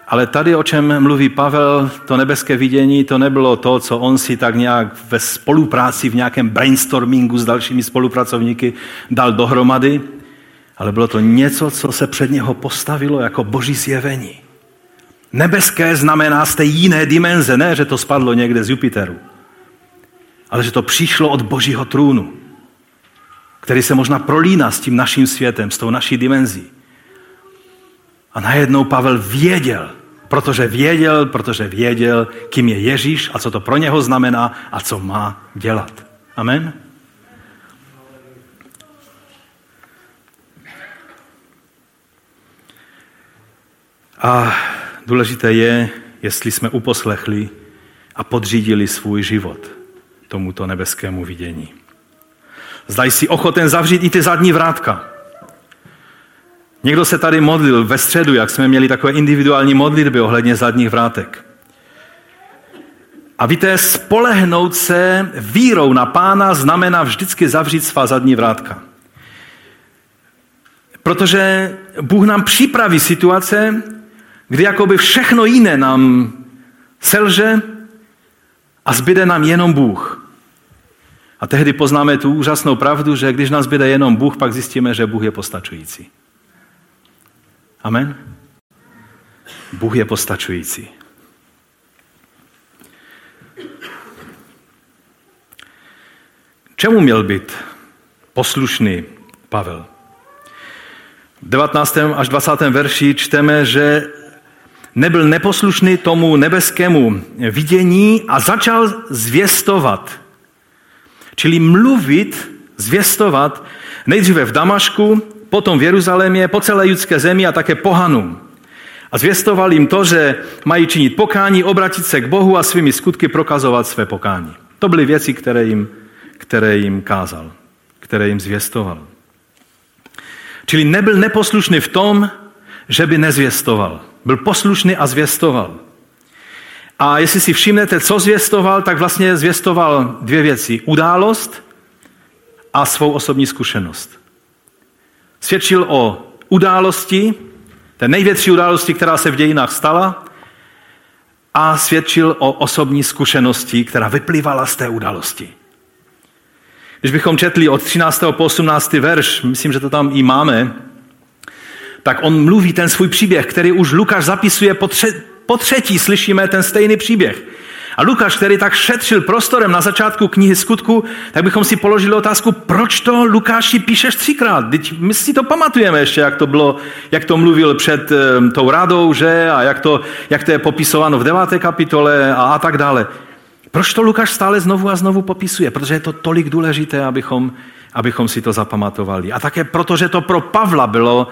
S1: Ale tady, o čem mluví Pavel, to nebeské vidění, to nebylo to, co on si tak nějak ve spolupráci, v nějakém brainstormingu s dalšími spolupracovníky dal dohromady, ale bylo to něco, co se před něho postavilo jako boží zjevení. Nebeské znamená z té jiné dimenze, ne, že to spadlo někde z Jupiteru, ale že to přišlo od božího trůnu, který se možná prolíná s tím naším světem, s tou naší dimenzí. A najednou Pavel věděl, protože věděl, protože věděl, kým je Ježíš a co to pro něho znamená a co má dělat. Amen? A důležité je, jestli jsme uposlechli a podřídili svůj život tomuto nebeskému vidění. Zdaj si ochoten zavřít i ty zadní vrátka. Někdo se tady modlil ve středu, jak jsme měli takové individuální modlitby ohledně zadních vrátek. A víte, spolehnout se vírou na pána znamená vždycky zavřít svá zadní vrátka. Protože Bůh nám připraví situace, kdy jakoby všechno jiné nám selže a zbyde nám jenom Bůh. A tehdy poznáme tu úžasnou pravdu, že když nás zbyde jenom Bůh, pak zjistíme, že Bůh je postačující. Amen? Bůh je postačující. Čemu měl být poslušný Pavel? V 19. až 20. verši čteme, že nebyl neposlušný tomu nebeskému vidění a začal zvěstovat. Čili mluvit, zvěstovat nejdříve v Damašku, potom v Jeruzalémě, po celé judské zemi a také pohanům. A zvěstoval jim to, že mají činit pokání, obratit se k Bohu a svými skutky prokazovat své pokání. To byly věci, které jim, které jim kázal, které jim zvěstoval. Čili nebyl neposlušný v tom, že by nezvěstoval. Byl poslušný a zvěstoval. A jestli si všimnete, co zvěstoval, tak vlastně zvěstoval dvě věci. Událost a svou osobní zkušenost. Svědčil o události, té největší události, která se v dějinách stala, a svědčil o osobní zkušenosti, která vyplývala z té události. Když bychom četli od 13. po 18. verš, myslím, že to tam i máme, tak on mluví ten svůj příběh, který už Lukáš zapisuje po, tře- po třetí, slyšíme ten stejný příběh. A Lukáš, který tak šetřil prostorem na začátku knihy skutku, tak bychom si položili otázku, proč to Lukáši píšeš třikrát? Teď my si to pamatujeme ještě, jak to bylo, jak to mluvil před um, tou radou, že? A jak to, jak to je popisováno v deváté kapitole a, a tak dále. Proč to Lukáš stále znovu a znovu popisuje? Protože je to tolik důležité, abychom, abychom si to zapamatovali. A také protože to pro Pavla bylo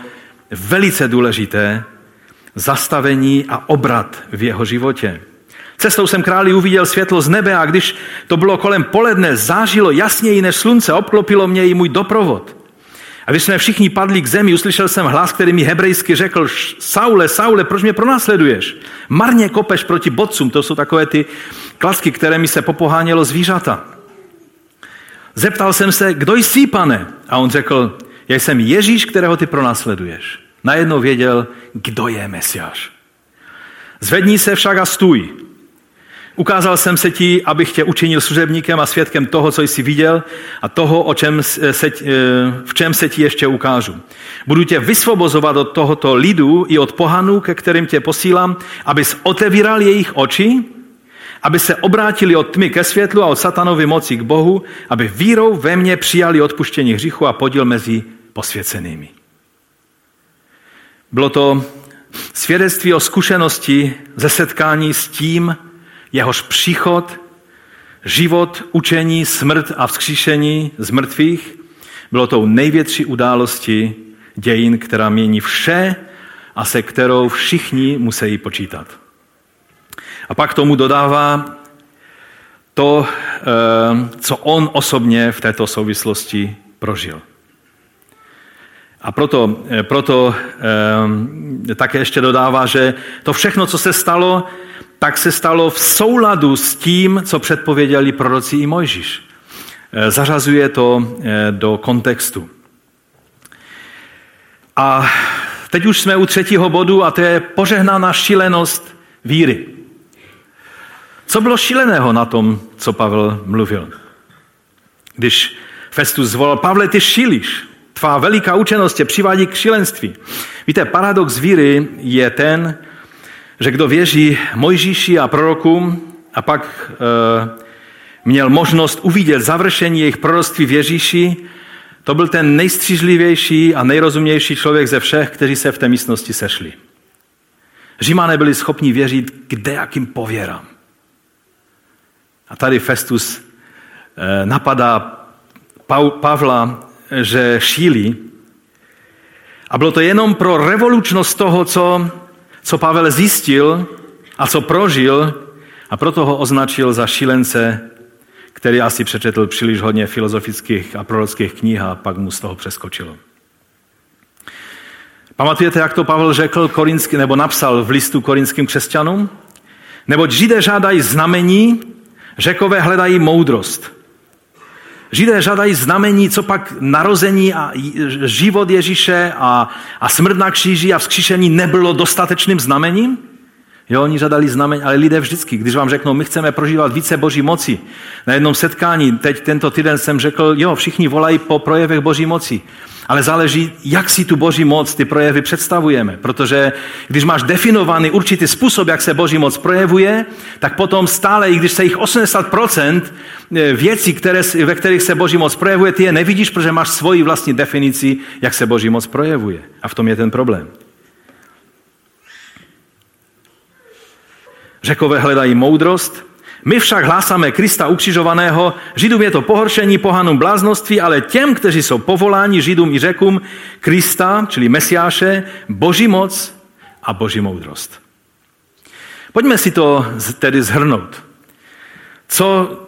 S1: velice důležité zastavení a obrat v jeho životě. Cestou jsem králi uviděl světlo z nebe a když to bylo kolem poledne, zážilo jasněji než slunce, obklopilo mě i můj doprovod. A když jsme všichni padli k zemi, uslyšel jsem hlas, který mi hebrejsky řekl, Saule, Saule, proč mě pronásleduješ? Marně kopeš proti bodcům, to jsou takové ty klasky, které mi se popohánělo zvířata. Zeptal jsem se, kdo jsi, pane? A on řekl, já jsem Ježíš, kterého ty pronásleduješ. Najednou věděl, kdo je Mesiáš. Zvedni se však a stůj. Ukázal jsem se ti, abych tě učinil služebníkem a svědkem toho, co jsi viděl a toho, o čem se, eh, v čem se ti ještě ukážu. Budu tě vysvobozovat od tohoto lidu i od pohanů, ke kterým tě posílám, abys otevíral jejich oči, aby se obrátili od tmy ke světlu a od satanovy moci k Bohu, aby vírou ve mně přijali odpuštění hříchu a podíl mezi posvěcenými. Bylo to svědectví o zkušenosti ze setkání s tím, jehož příchod, život, učení, smrt a vzkříšení z mrtvých bylo tou největší událostí dějin, která mění vše a se kterou všichni musí počítat.
S2: A pak tomu dodává to, eh, co on osobně v této souvislosti prožil. A proto, eh, proto eh, také ještě dodává, že to všechno, co se stalo, tak se stalo v souladu s tím, co předpověděli proroci i Mojžíš. Zařazuje to do kontextu. A teď už jsme u třetího bodu a to je požehnaná šílenost víry. Co bylo šíleného na tom, co Pavel mluvil? Když Festus zvolal, Pavle, ty šílíš, tvá veliká učenost tě přivádí k šílenství. Víte, paradox víry je ten, že kdo věří Mojžíši a prorokům a pak e, měl možnost uvidět završení jejich proroctví v Ježíši, to byl ten nejstřížlivější a nejrozumější člověk ze všech, kteří se v té místnosti sešli. Římané byli schopni věřit kde jakým pověrám. A tady Festus eh, napadá Pavla, že šílí. A bylo to jenom pro revolučnost toho, co, co Pavel zjistil a co prožil, a proto ho označil za šílence, který asi přečetl příliš hodně filozofických a prorockých knih a pak mu z toho přeskočilo. Pamatujete, jak to Pavel řekl korinský, nebo napsal v listu korinským křesťanům? Neboť Židé žádají znamení, Řekové hledají moudrost. Židé žádají znamení, co pak narození a život Ježíše a, a smrt na kříži a vzkříšení nebylo dostatečným znamením? Jo, oni žádali znamení, ale lidé vždycky, když vám řeknou, my chceme prožívat více boží moci. Na jednom setkání, teď tento týden jsem řekl, jo, všichni volají po projevech boží moci. Ale záleží, jak si tu boží moc, ty projevy představujeme. Protože když máš definovaný určitý způsob, jak se boží moc projevuje, tak potom stále, i když se jich 80% eh, věcí, které, ve kterých se boží moc projevuje, ty je nevidíš, protože máš svoji vlastní definici, jak se boží moc projevuje. A v tom je ten problém. Řekové hledají moudrost, my však hlásáme Krista ukřižovaného, Židům je to pohoršení, pohanům bláznoství, ale těm, kteří jsou povoláni Židům i řekům Krista, čili Mesiáše, boží moc a boží moudrost. Pojďme si to tedy zhrnout. Co,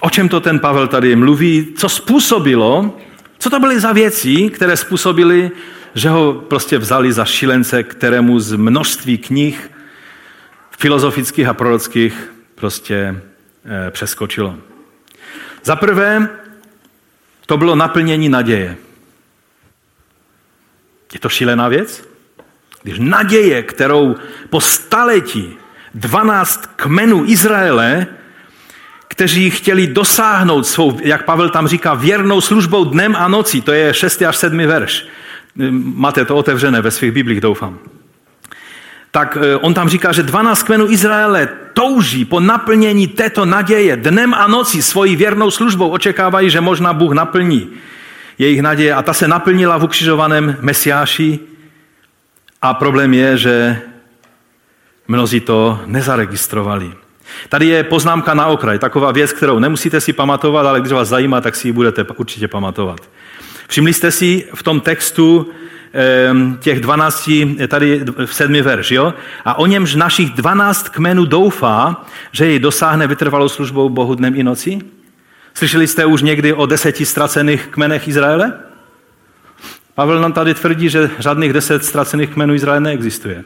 S2: o čem to ten Pavel tady mluví, co způsobilo, co to byly za věci, které způsobily, že ho prostě vzali za šílence, kterému z množství knih filozofických a prorockých prostě eh, přeskočilo. Za prvé, to bylo naplnění naděje. Je to šílená věc? Když naděje, kterou po staletí 12 kmenů Izraele, kteří chtěli dosáhnout svou, jak Pavel tam říká, věrnou službou dnem a nocí, to je 6. až 7. verš. Máte to otevřené ve svých biblích, doufám tak eh, on tam říká, že 12 kmenů Izraele touží po naplnění této naděje dnem a nocí svojí věrnou službou. Očekávají, že možná Bůh naplní jejich naděje a ta se naplnila v ukřižovaném Mesiáši. A problém je, že mnozí to nezaregistrovali. Tady je poznámka na okraj, taková věc, kterou nemusíte si pamatovat, ale když vás zajímá, tak si ji budete určitě pamatovat. Všimli jste si v tom textu, těch 12, tady v sedmi verš, jo? A o němž našich 12 kmenů doufá, že jej dosáhne vytrvalou službou Bohu dnem i noci? Slyšeli jste už někdy o deseti ztracených kmenech Izraele? Pavel nám tady tvrdí, že žádných deset ztracených kmenů Izraele neexistuje.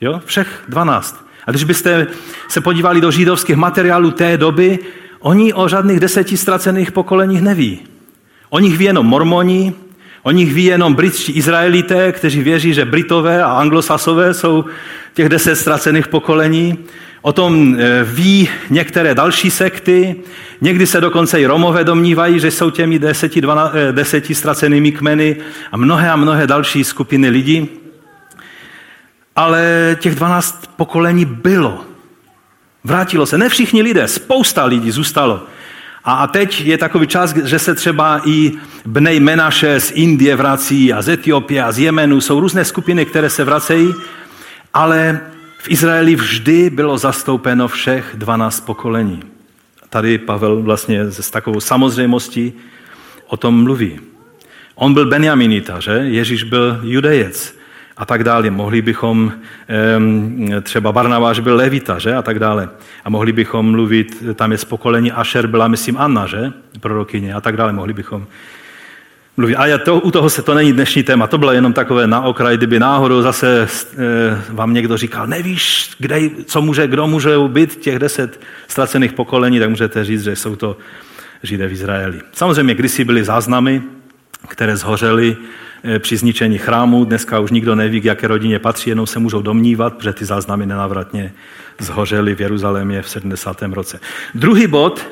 S2: Jo? Všech 12. A když byste se podívali do židovských materiálů té doby, oni o žádných deseti ztracených pokoleních neví. O nich ví jenom mormoni, O nich ví jenom britští Izraelité, kteří věří, že Britové a Anglosasové jsou těch deset ztracených pokolení. O tom e, ví některé další sekty, někdy se dokonce i Romové domnívají, že jsou těmi deseti, dvana, e, deseti ztracenými kmeny a mnohé a mnohé další skupiny lidí. Ale těch dvanáct pokolení bylo. Vrátilo se. Ne všichni lidé, spousta lidí zůstalo. A teď je takový čas, že se třeba i Bnej Menaše z Indie vrací a z Etiopie a z Jemenu. Jsou různé skupiny, které se vracejí, ale v Izraeli vždy bylo zastoupeno všech 12 pokolení. Tady Pavel vlastně s takovou samozřejmostí o tom mluví. On byl Benjaminita, že? Ježíš byl judejec. A tak dále. Mohli bychom, třeba Barnabáš byl Levita, že? A tak dále. A mohli bychom mluvit, tam je z pokolení Asher, byla myslím Anna, že? Prorokyně a tak dále. Mohli bychom mluvit. A to, u toho se to není dnešní téma, to bylo jenom takové na okraj, kdyby náhodou zase e, vám někdo říkal, nevíš, kde, co může, kdo může být těch deset ztracených pokolení, tak můžete říct, že jsou to Židé v Izraeli. Samozřejmě kdysi byly záznamy, které zhořely eh, při zničení chrámu. Dneska už nikdo neví, k jaké rodině patří, jenom se můžou domnívat, protože ty záznamy nenávratně zhořely v Jeruzalémě v 70. roce. Druhý bod,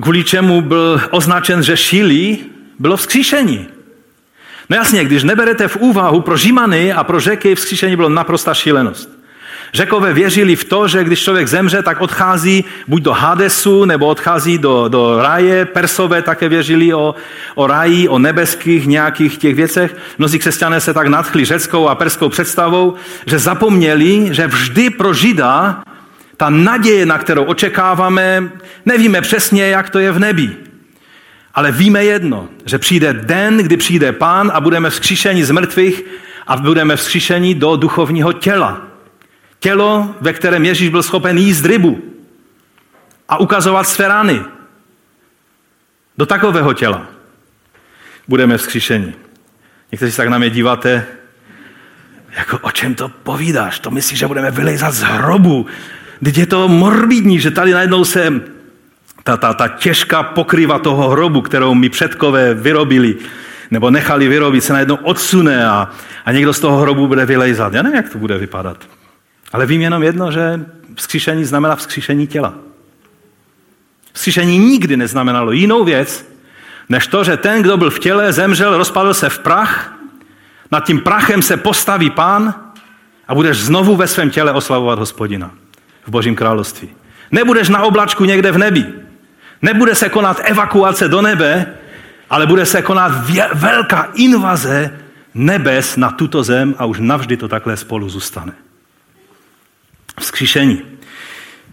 S2: kvůli čemu byl označen, že šílí, bylo vzkříšení. No jasně, když neberete v úvahu pro Žimany a pro řeky, vzkříšení bylo naprosta šílenost. Řekové věřili v to, že když člověk zemře, tak odchází buď do Hadesu, nebo odchází do, do ráje. Persové také věřili o, o ráji, o nebeských nějakých těch věcech. Mnozí křesťané se tak nadchli řeckou a perskou představou, že zapomněli, že vždy pro Žida ta naděje, na kterou očekáváme, nevíme přesně, jak to je v nebi. Ale víme jedno, že přijde den, kdy přijde pán a budeme vzkříšeni z mrtvých a budeme vzkříšeni do duchovního těla. Tělo, ve kterém Ježíš byl schopen jíst rybu a ukazovat své rány. Do takového těla budeme vzkříšeni. Někteří se tak na mě díváte, jako o čem to povídáš? To myslíš, že budeme vylejzat z hrobu? Teď je to morbidní, že tady najednou se ta, ta, ta těžká pokryva toho hrobu, kterou mi předkové vyrobili, nebo nechali vyrobit, se najednou odsune a, a někdo z toho hrobu bude vylejzat. Já nevím, jak to bude vypadat. Ale vím jenom jedno, že vzkříšení znamená vzkříšení těla. Vzkříšení nikdy neznamenalo jinou věc, než to, že ten, kdo byl v těle, zemřel, rozpadl se v prach, nad tím prachem se postaví pán a budeš znovu ve svém těle oslavovat hospodina v božím království. Nebudeš na oblačku někde v nebi. Nebude se konat evakuace do nebe, ale bude se konat velká invaze nebes na tuto zem a už navždy to takhle spolu zůstane. Vzkříšení.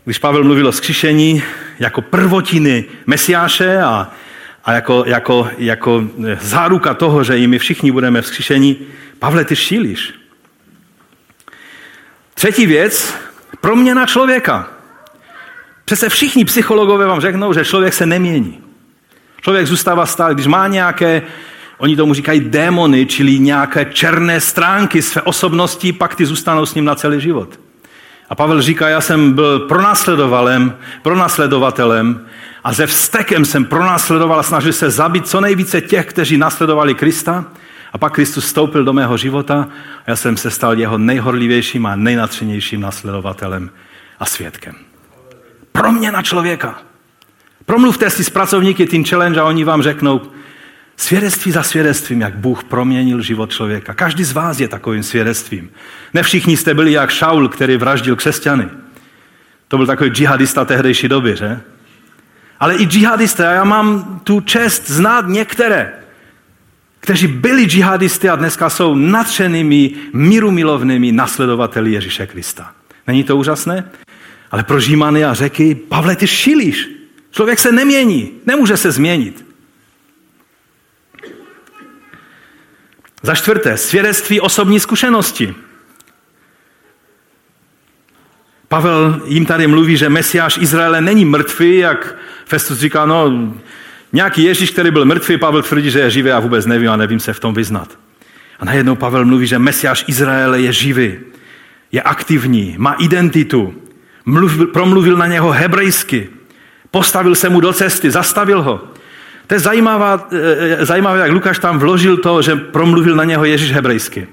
S2: Když Pavel mluvil o vzkříšení jako prvotiny Mesiáše a, a jako, jako, jako záruka toho, že i my všichni budeme vzkříšení, Pavle, ty šílíš. Třetí věc, proměna člověka. Přece všichni psychologové vám řeknou, že člověk se nemění. Člověk zůstává stále, když má nějaké, oni tomu říkají démony, čili nějaké černé stránky své osobnosti, pak ty zůstanou s ním na celý život. Pavel říká, já jsem byl pronásledovalem, pronásledovatelem a ze vztekem jsem pronásledoval a snažil se zabít co nejvíce těch, kteří nasledovali Krista. A pak Kristus vstoupil do mého života a já jsem se stal jeho nejhorlivějším a nejnatřenějším nasledovatelem a svědkem. Proměna člověka. Promluvte si s pracovníky Team Challenge a oni vám řeknou, Svědectví za svědectvím, jak Bůh proměnil život člověka. Každý z vás je takovým svědectvím. Ne všichni jste byli jak Šaul, který vraždil křesťany. To byl takový džihadista tehdejší doby, že? Ale i džihadisté, a já mám tu čest znát některé, kteří byli džihadisty a dneska jsou natřenými, mírumilovnými nasledovateli Ježíše Krista. Není to úžasné? Ale pro Žímany a řeky, Pavle, ty šilíš. Člověk se nemění, nemůže se změnit. Za čtvrté, svědectví osobní zkušenosti. Pavel jim tady mluví, že Mesiáš Izraele není mrtvý, jak Festus říká, no, nějaký Ježíš, který byl mrtvý, Pavel tvrdí, že je živý a vůbec nevím a nevím se v tom vyznat. A najednou Pavel mluví, že Mesiáš Izraele je živý, je aktivní, má identitu, mluvil, promluvil na něho hebrejsky, postavil se mu do cesty, zastavil ho. To je zajímavá, eh, zajímavé, jak Lukáš tam vložil to, že promluvil na něho Ježíš hebrejsky.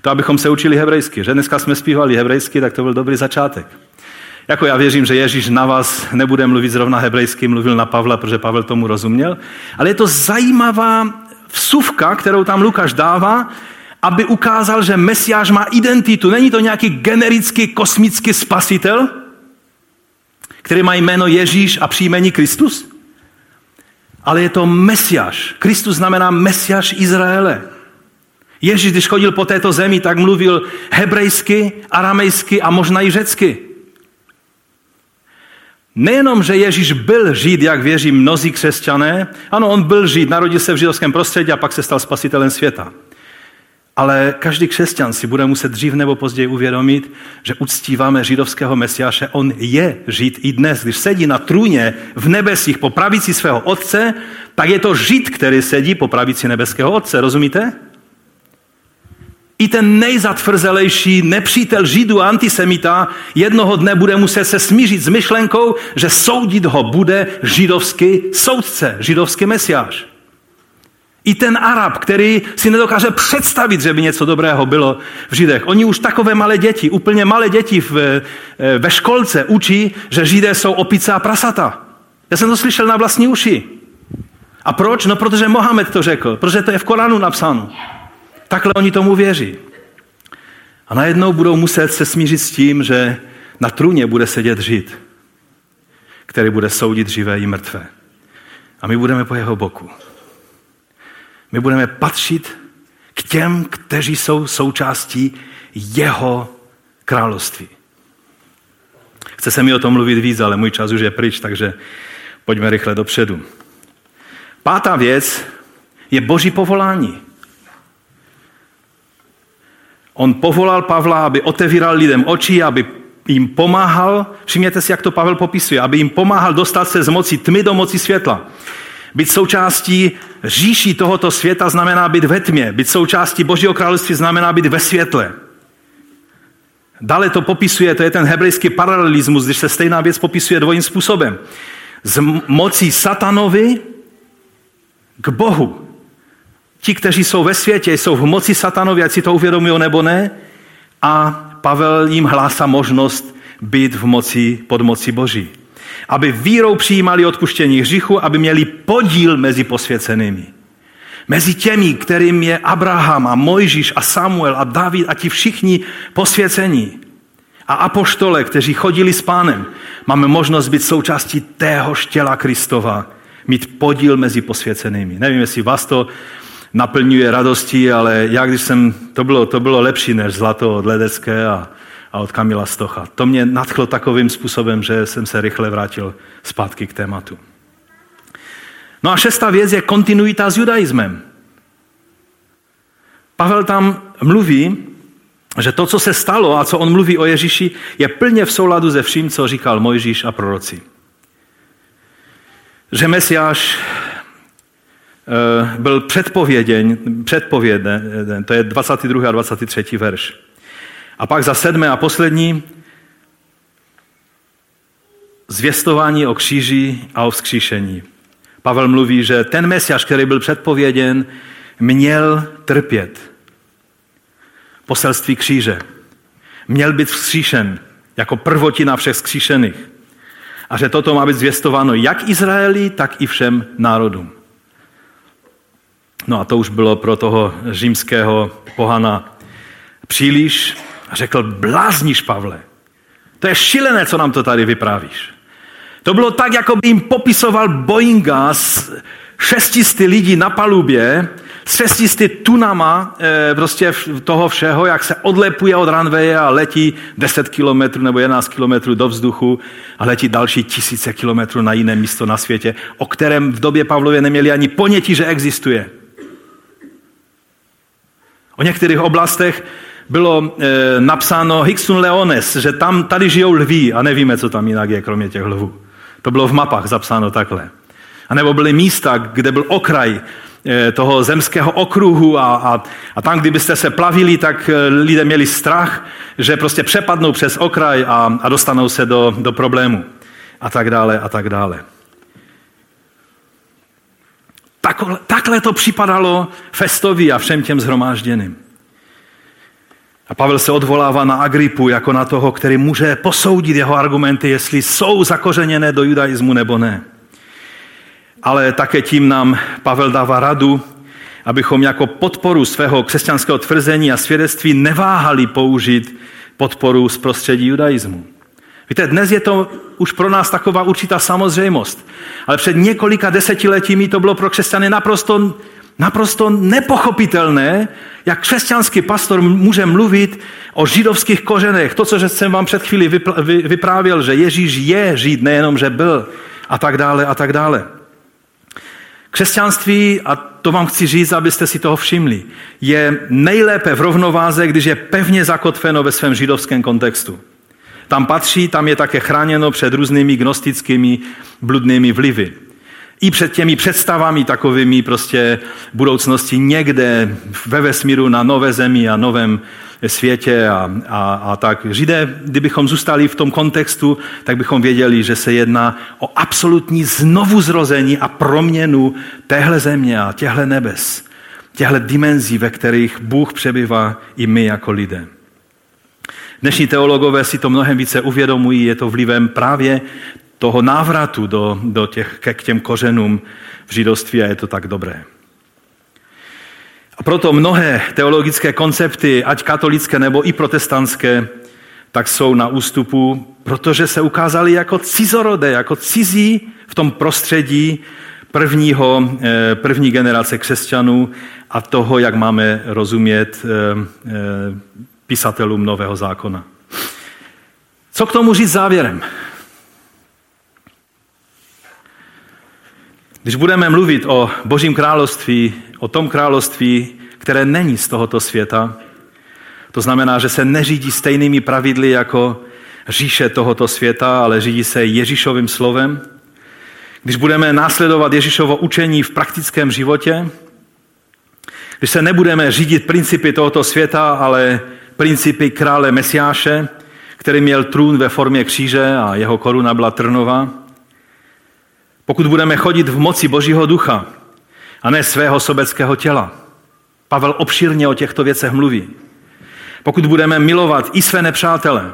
S2: To, abychom se učili hebrejsky. Že dneska jsme zpívali hebrejsky, tak to byl dobrý začátek. Jako já věřím, že Ježíš na vás nebude mluvit zrovna hebrejsky, mluvil na Pavla, protože Pavel tomu rozuměl. Ale je to zajímavá vsuvka, kterou tam Lukáš dává, aby ukázal, že Mesiáš má identitu. Není to nějaký generický kosmický spasitel, který má jméno Ježíš a příjmení Kristus? Ale je to Mesiáš. Kristus znamená Mesiáš Izraele. Ježíš, když chodil po této zemi, tak mluvil hebrejsky, aramejsky a možná i řecky. Nejenom, že Ježíš byl Žid, jak věří mnozí křesťané, ano, on byl Žid, narodil se v židovském prostředí a pak se stal spasitelem světa. Ale každý křesťan si bude muset dřív nebo později uvědomit, že uctíváme židovského mesiáše. On je žid i dnes. Když sedí na trůně v nebesích po pravici svého otce, tak je to žid, který sedí po pravici nebeského otce. Rozumíte? I ten nejzatvrzelejší nepřítel židů a antisemita jednoho dne bude muset se smířit s myšlenkou, že soudit ho bude židovský soudce, židovský mesiáš. I ten Arab, který si nedokáže představit, že by něco dobrého bylo v Židech. Oni už takové malé děti, úplně malé děti v, eh, ve školce učí, že Židé jsou opice a prasata. Já jsem to slyšel na vlastní uši. A proč? No protože Mohamed to řekl, protože to je v Koránu napsáno. Takhle oni tomu věří. A najednou budou muset se smířit s tím, že na trůně bude sedět Žid, který bude soudit živé i mrtvé. A my budeme po jeho boku. My budeme patřit k těm, kteří jsou součástí jeho království. Chce se mi o tom mluvit víc, ale můj čas už je pryč, takže pojďme rychle dopředu. Pátá věc je boží povolání. On povolal Pavla, aby otevíral lidem oči, aby jim pomáhal, všimněte si, jak to Pavel popisuje, aby jim pomáhal dostat se z moci tmy do moci světla. Být součástí říší tohoto světa znamená být ve tmě. Být součástí Božího království znamená být ve světle. Dále to popisuje, to je ten hebrejský paralelismus, když se stejná věc popisuje dvojím způsobem. Z mocí satanovi k Bohu. Ti, kteří jsou ve světě, jsou v moci satanovi, ať si to uvědomují nebo ne, a Pavel jim hlásá možnost být v moci, pod moci Boží aby vírou přijímali odpuštění hříchu, aby měli podíl mezi posvěcenými. Mezi těmi, kterým je Abraham a Mojžíš a Samuel a David a ti všichni posvěcení. A apoštole, kteří chodili s pánem, máme možnost být součástí tého těla Kristova, mít podíl mezi posvěcenými. Nevím, jestli vás to naplňuje radostí, ale já, když jsem, to bylo, to bylo lepší než zlato od Ledecké a, a od Kamila Stocha. To mě nadchlo takovým způsobem, že jsem se rychle vrátil zpátky k tématu. No a šestá věc je kontinuita s judaismem. Pavel tam mluví, že to, co se stalo a co on mluví o Ježíši, je plně v souladu se vším, co říkal Mojžíš a proroci. Že Mesiáš eh, byl předpověděn, předpověden, to je 22. a 23. verš. A pak za sedmé a poslední zvěstování o kříži a o vzkříšení. Pavel mluví, že ten mesiaš, který byl předpověděn, měl trpět. Poselství kříže. Měl být vzkříšen jako prvotina všech vzkříšených. A že toto má být zvěstováno jak Izraeli, tak i všem národům. No a to už bylo pro toho římského pohana příliš, a řekl, blázníš, Pavle. To je šilené, co nám to tady vyprávíš. To bylo tak, jako by jim popisoval Boeinga s šestisty lidí na palubě, s šestisty tunama e, prostě toho všeho, jak se odlepuje od ranveje a letí 10 kilometrů nebo 11 kilometrů do vzduchu a letí další tisíce kilometrů na jiné místo na světě, o kterém v době Pavlově neměli ani ponětí, že existuje. O některých oblastech bylo e, napsáno Hicksun Leones, že tam, tady žijou lví a nevíme, co tam jinak je, kromě těch lvů. To bylo v mapách zapsáno takhle. A nebo byly místa, kde byl okraj e, toho zemského okruhu a, a, a tam, kdybyste se plavili, tak e, lidé měli strach, že prostě přepadnou přes okraj a, a dostanou se do, do problému. A tak dále, a tak dále. Takhle, takhle to připadalo Festovi a všem těm zhromážděným. A Pavel se odvolává na Agripu jako na toho, který může posoudit jeho argumenty, jestli jsou zakořeněné do judaismu nebo ne. Ale také tím nám Pavel dává radu, abychom jako podporu svého křesťanského tvrzení a svědectví neváhali použít podporu z prostředí judaismu. Víte, dnes je to už pro nás taková určitá samozřejmost, ale před několika desetiletími to bylo pro křesťany naprosto naprosto nepochopitelné, jak křesťanský pastor může mluvit o židovských kořenech. To, co jsem vám před chvíli vyprávěl, že Ježíš je žid, nejenom, že byl, a tak dále, a tak dále. Křesťanství, a to vám chci říct, abyste si toho všimli, je nejlépe v rovnováze, když je pevně zakotveno ve svém židovském kontextu. Tam patří, tam je také chráněno před různými gnostickými bludnými vlivy. I před těmi představami takovými prostě budoucnosti někde ve vesmíru na nové zemi a novém světě a, a, a tak. Židé, kdybychom zůstali v tom kontextu, tak bychom věděli, že se jedná o absolutní znovuzrození a proměnu téhle země a těhle nebes, těhle dimenzí, ve kterých Bůh přebývá i my jako lidé. Dnešní teologové si to mnohem více uvědomují, je to vlivem právě toho návratu do, do těch, k těm kořenům v židovství a je to tak dobré. A proto mnohé teologické koncepty, ať katolické nebo i protestantské, tak jsou na ústupu, protože se ukázali jako cizorodé, jako cizí v tom prostředí prvního, eh, první generace křesťanů a toho, jak máme rozumět eh, eh, pisatelům Nového zákona. Co k tomu říct závěrem? Když budeme mluvit o Božím království, o tom království, které není z tohoto světa, to znamená, že se neřídí stejnými pravidly jako říše tohoto světa, ale řídí se Ježíšovým slovem. Když budeme následovat Ježíšovo učení v praktickém životě, když se nebudeme řídit principy tohoto světa, ale principy krále Mesiáše, který měl trůn ve formě kříže a jeho koruna byla trnová, pokud budeme chodit v moci Božího ducha a ne svého sobeckého těla. Pavel obšírně o těchto věcech mluví. Pokud budeme milovat i své nepřátele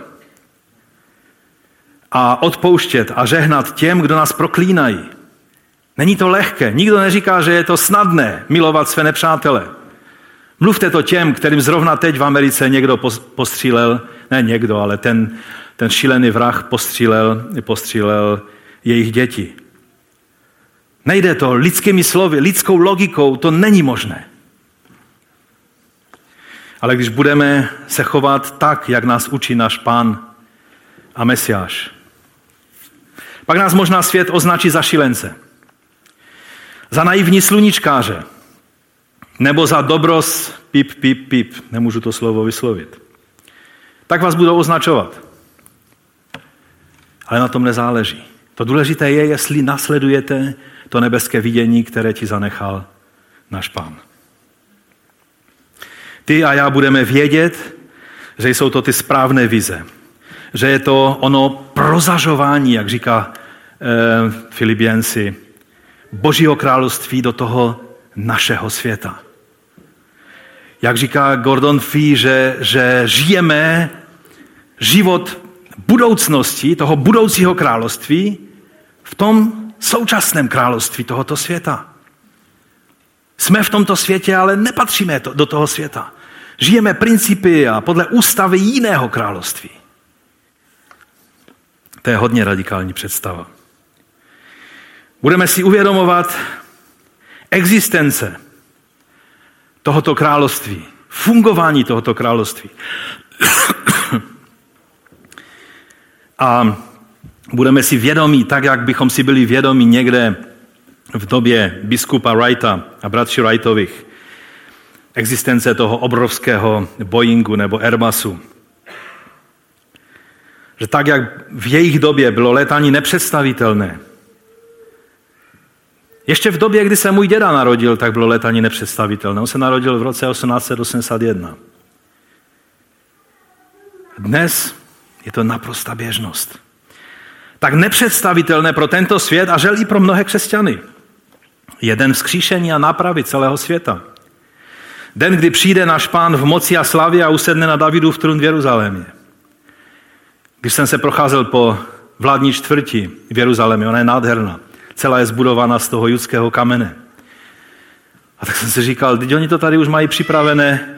S2: a odpouštět a žehnat těm, kdo nás proklínají. Není to lehké. Nikdo neříká, že je to snadné milovat své nepřátele. Mluvte to těm, kterým zrovna teď v Americe někdo postřílel, ne někdo, ale ten, ten šílený vrah postřílel, postřílel jejich děti. Nejde to lidskými slovy, lidskou logikou, to není možné. Ale když budeme se chovat tak, jak nás učí náš pán a mesiáš, pak nás možná svět označí za šilence, za naivní sluníčkáře, nebo za dobros pip, pip, pip, nemůžu to slovo vyslovit. Tak vás budou označovat. Ale na tom nezáleží. To důležité je, jestli nasledujete to nebeské vidění, které ti zanechal náš pán. Ty a já budeme vědět, že jsou to ty správné vize. Že je to ono prozažování, jak říká eh, Filipiensi, Božího království do toho našeho světa. Jak říká Gordon Fee, že, že žijeme život budoucnosti, toho budoucího království, v tom současném království tohoto světa. Jsme v tomto světě, ale nepatříme do toho světa. Žijeme principy a podle ústavy jiného království. To je hodně radikální představa. Budeme si uvědomovat existence tohoto království, fungování tohoto království. A budeme si vědomí, tak jak bychom si byli vědomí někde v době biskupa Wrighta a bratři Wrightových, existence toho obrovského Boeingu nebo Airbusu. Že tak, jak v jejich době bylo letání nepředstavitelné, ještě v době, kdy se můj děda narodil, tak bylo letání nepředstavitelné. On se narodil v roce 1881. Dnes je to naprosta běžnost. Tak nepředstavitelné pro tento svět a žel i pro mnohé křesťany. Jeden vzkříšení a nápravy celého světa. Den, kdy přijde náš pán v moci a slavě a usedne na Davidu v trůn v Jeruzalémě. Když jsem se procházel po vládní čtvrti v Jeruzalémě, ona je nádherná. Celá je zbudovaná z toho judského kamene. A tak jsem si říkal, teď oni to tady už mají připravené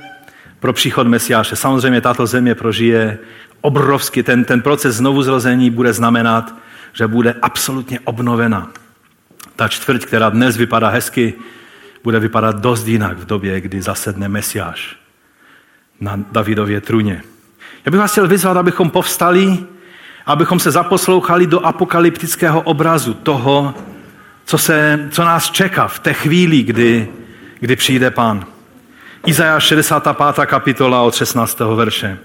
S2: pro příchod Mesiáše. Samozřejmě tato země prožije obrovský, ten, ten proces znovu zrození bude znamenat, že bude absolutně obnovena. Ta čtvrť, která dnes vypadá hezky, bude vypadat dost jinak v době, kdy zasedne Mesiáš na Davidově trůně. Já bych vás chtěl vyzvat, abychom povstali, abychom se zaposlouchali do apokalyptického obrazu toho, co, se, co nás čeká v té chvíli, kdy, kdy přijde pán. Izajáš 65. kapitola od 16. verše.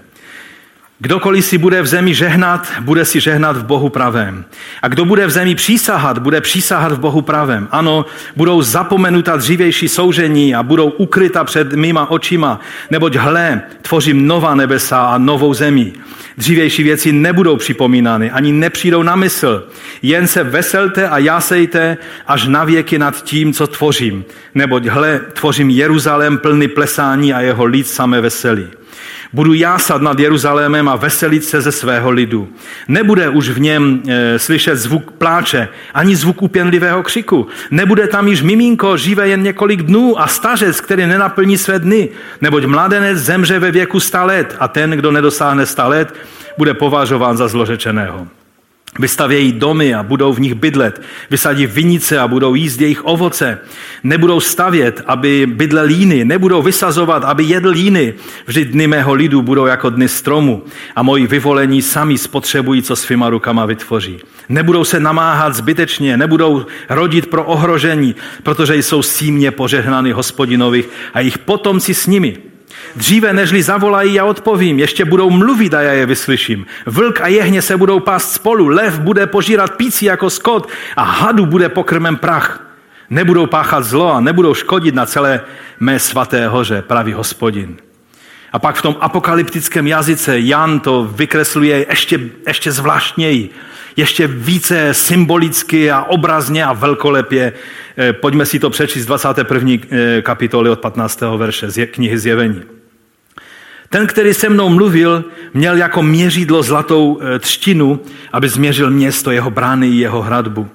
S2: Kdokoliv si bude v zemi žehnat, bude si žehnat v Bohu pravém. A kdo bude v zemi přísahat, bude přísahat v Bohu pravém. Ano, budou zapomenuta dřívější soužení a budou ukryta před mýma očima, neboť hle, tvořím nová nebesa a novou zemi. Dřívější věci nebudou připomínány, ani nepřijdou na mysl. Jen se veselte a jásejte až na věky nad tím, co tvořím. Neboť hle, tvořím Jeruzalém plný plesání a jeho lid samé veselí. Budu jásat nad Jeruzalémem a veselit se ze svého lidu. Nebude už v něm e, slyšet zvuk pláče, ani zvuk upěnlivého křiku. Nebude tam již miminko, živé jen několik dnů a stařec, který nenaplní své dny. Neboť mladenec zemře ve věku sta let a ten, kdo nedosáhne sta let, bude považován za zlořečeného. Vystavějí domy a budou v nich bydlet. Vysadí vinice a budou jíst jejich ovoce. Nebudou stavět, aby bydle líny. Nebudou vysazovat, aby jedl líny. Vždyť dny mého lidu budou jako dny stromu. A moji vyvolení sami spotřebují, co svýma rukama vytvoří. Nebudou se namáhat zbytečně, nebudou rodit pro ohrožení, protože jsou símě požehnány hospodinových a jejich potomci s nimi. Dříve nežli zavolají, já odpovím, ještě budou mluvit a já je vyslyším. Vlk a jehně se budou pást spolu, lev bude požírat pící jako skot a hadu bude pokrmem prach. Nebudou páchat zlo a nebudou škodit na celé mé svaté hoře, pravý hospodin. A pak v tom apokalyptickém jazyce Jan to vykresluje ještě, ještě zvláštněji, ještě více symbolicky a obrazně a velkolepě. Eh, pojďme si to přečíst 21. Eh, kapitoly od 15. verše z knihy Zjevení. Ten, který se mnou mluvil, měl jako měřidlo zlatou e, třtinu, aby změřil město, jeho brány i jeho hradbu.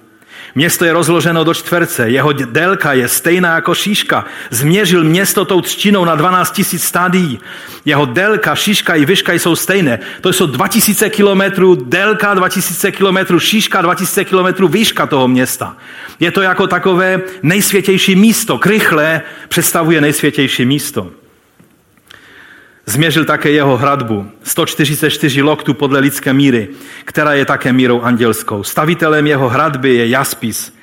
S2: Město je rozloženo do čtverce, jeho délka je stejná jako šíška. Změřil město tou třtinou na 12 000 stádí. Jeho délka, šíška i výška jsou stejné. To jsou 2000 kilometrů délka, 2000 kilometrů šíška, 2000 kilometrů výška toho města. Je to jako takové nejsvětější místo. Krychle představuje nejsvětější místo. Změřil také jeho hradbu, 144 loktů podle lidské míry, která je také mírou andělskou. Stavitelem jeho hradby je jaspis,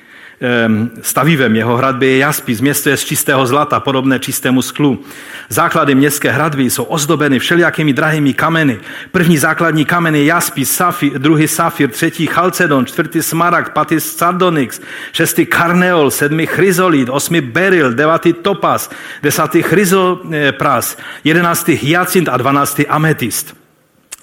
S2: stavivem jeho hradby je jaspis, město je z čistého zlata, podobné čistému sklu. Základy městské hradby jsou ozdobeny všelijakými drahými kameny. První základní kamen je jaspis, safir, druhý safir, třetí chalcedon, čtvrtý smaragd, pátý sardonyx, šestý karneol, sedmý chryzolid, osmý beryl, devátý topaz, desátý chryzopras, jedenáctý hyacint a dvanáctý ametist.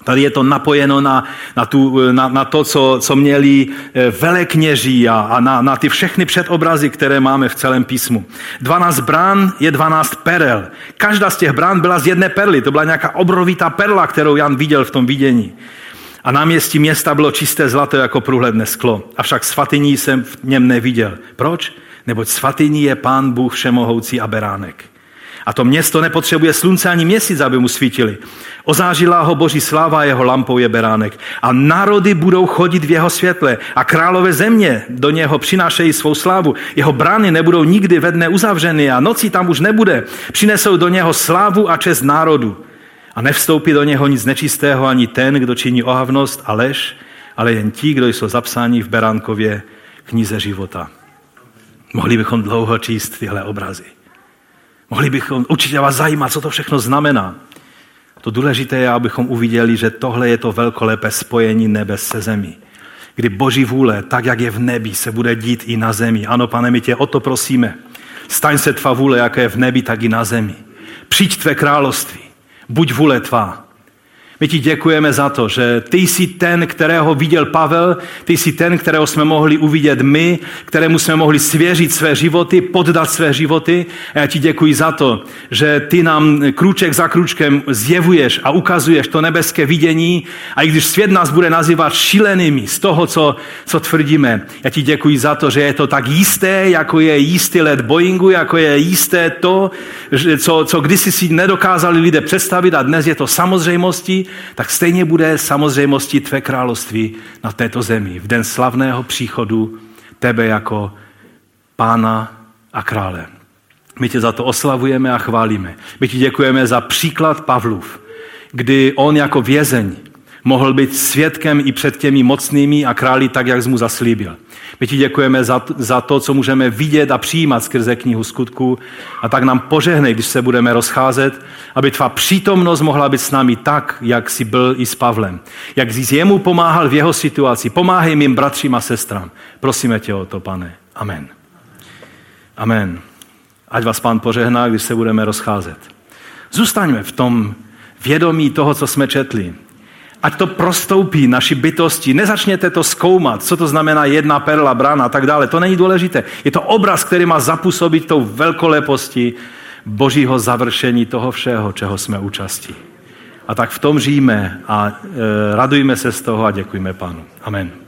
S2: Tady je to napojeno na, na, tu, na, na to, co, co měli eh, velekněží a, a na, na ty všechny předobrazy, které máme v celém písmu. 12 brán je 12 perel. Každá z těch brán byla z jedné perly. To byla nějaká obrovitá perla, kterou Jan viděl v tom vidění. A náměstí města bylo čisté zlato jako průhledné sklo. Avšak svatyní jsem v něm neviděl. Proč? Neboť svatyní je pán Bůh všemohoucí a beránek. A to město nepotřebuje slunce ani měsíc, aby mu svítili. Ozážila ho boží sláva jeho lampou je beránek. A národy budou chodit v jeho světle a králové země do něho přinášejí svou slávu. Jeho brány nebudou nikdy ve dne uzavřeny a nocí tam už nebude. Přinesou do něho slávu a čest národu. A nevstoupí do něho nic nečistého ani ten, kdo činí ohavnost a lež, ale jen ti, kdo jsou zapsáni v Beránkově knize života. Mohli bychom dlouho číst tyhle obrazy. Mohli bychom, určitě vás zajímat, co to všechno znamená. To důležité je, abychom uviděli, že tohle je to velkolepé spojení nebe se zemí. Kdy Boží vůle, tak jak je v nebi, se bude dít i na zemi. Ano, pane, my tě o to prosíme. Staň se tvá vůle, jak je v nebi, tak i na zemi. Přijď tvé království. Buď vůle tvá, my ti děkujeme za to, že ty jsi ten, kterého viděl Pavel, ty jsi ten, kterého jsme mohli uvidět my, kterému jsme mohli svěřit své životy, poddat své životy. A já ti děkuji za to, že ty nám kruček za kručkem zjevuješ a ukazuješ to nebeské vidění. A i když svět nás bude nazývat šílenými z toho, co, co tvrdíme, já ti děkuji za to, že je to tak jisté, jako je jistý let Boeingu, jako je jisté to, co, co kdysi si nedokázali lidé představit a dnes je to samozřejmostí tak stejně bude samozřejmostí tvé království na této zemi v den slavného příchodu tebe jako pána a krále. My tě za to oslavujeme a chválíme. My ti děkujeme za příklad Pavlův, kdy on jako vězeň
S1: mohl být svědkem i před těmi mocnými a králi tak, jak jsi mu zaslíbil. My ti děkujeme za, za to, co můžeme vidět a přijímat skrze knihu skutku a tak nám požehnej, když se budeme rozcházet, aby tvá přítomnost mohla být s námi tak, jak jsi byl i s Pavlem. Jak jsi jemu pomáhal v jeho situaci. Pomáhej mým bratřím a sestrám. Prosíme tě o to, pane. Amen. Amen. Ať vás pán požehná, když se budeme rozcházet. Zůstaňme v tom vědomí toho, co jsme četli. Ať to prostoupí naši bytosti. Nezačněte to zkoumat, co to znamená jedna perla, brána a tak dále. To není důležité. Je to obraz, který má zapůsobit tou velkolepostí božího završení toho všeho, čeho jsme účastí. A tak v tom žijeme a e, radujme se z toho a děkujeme pánu. Amen.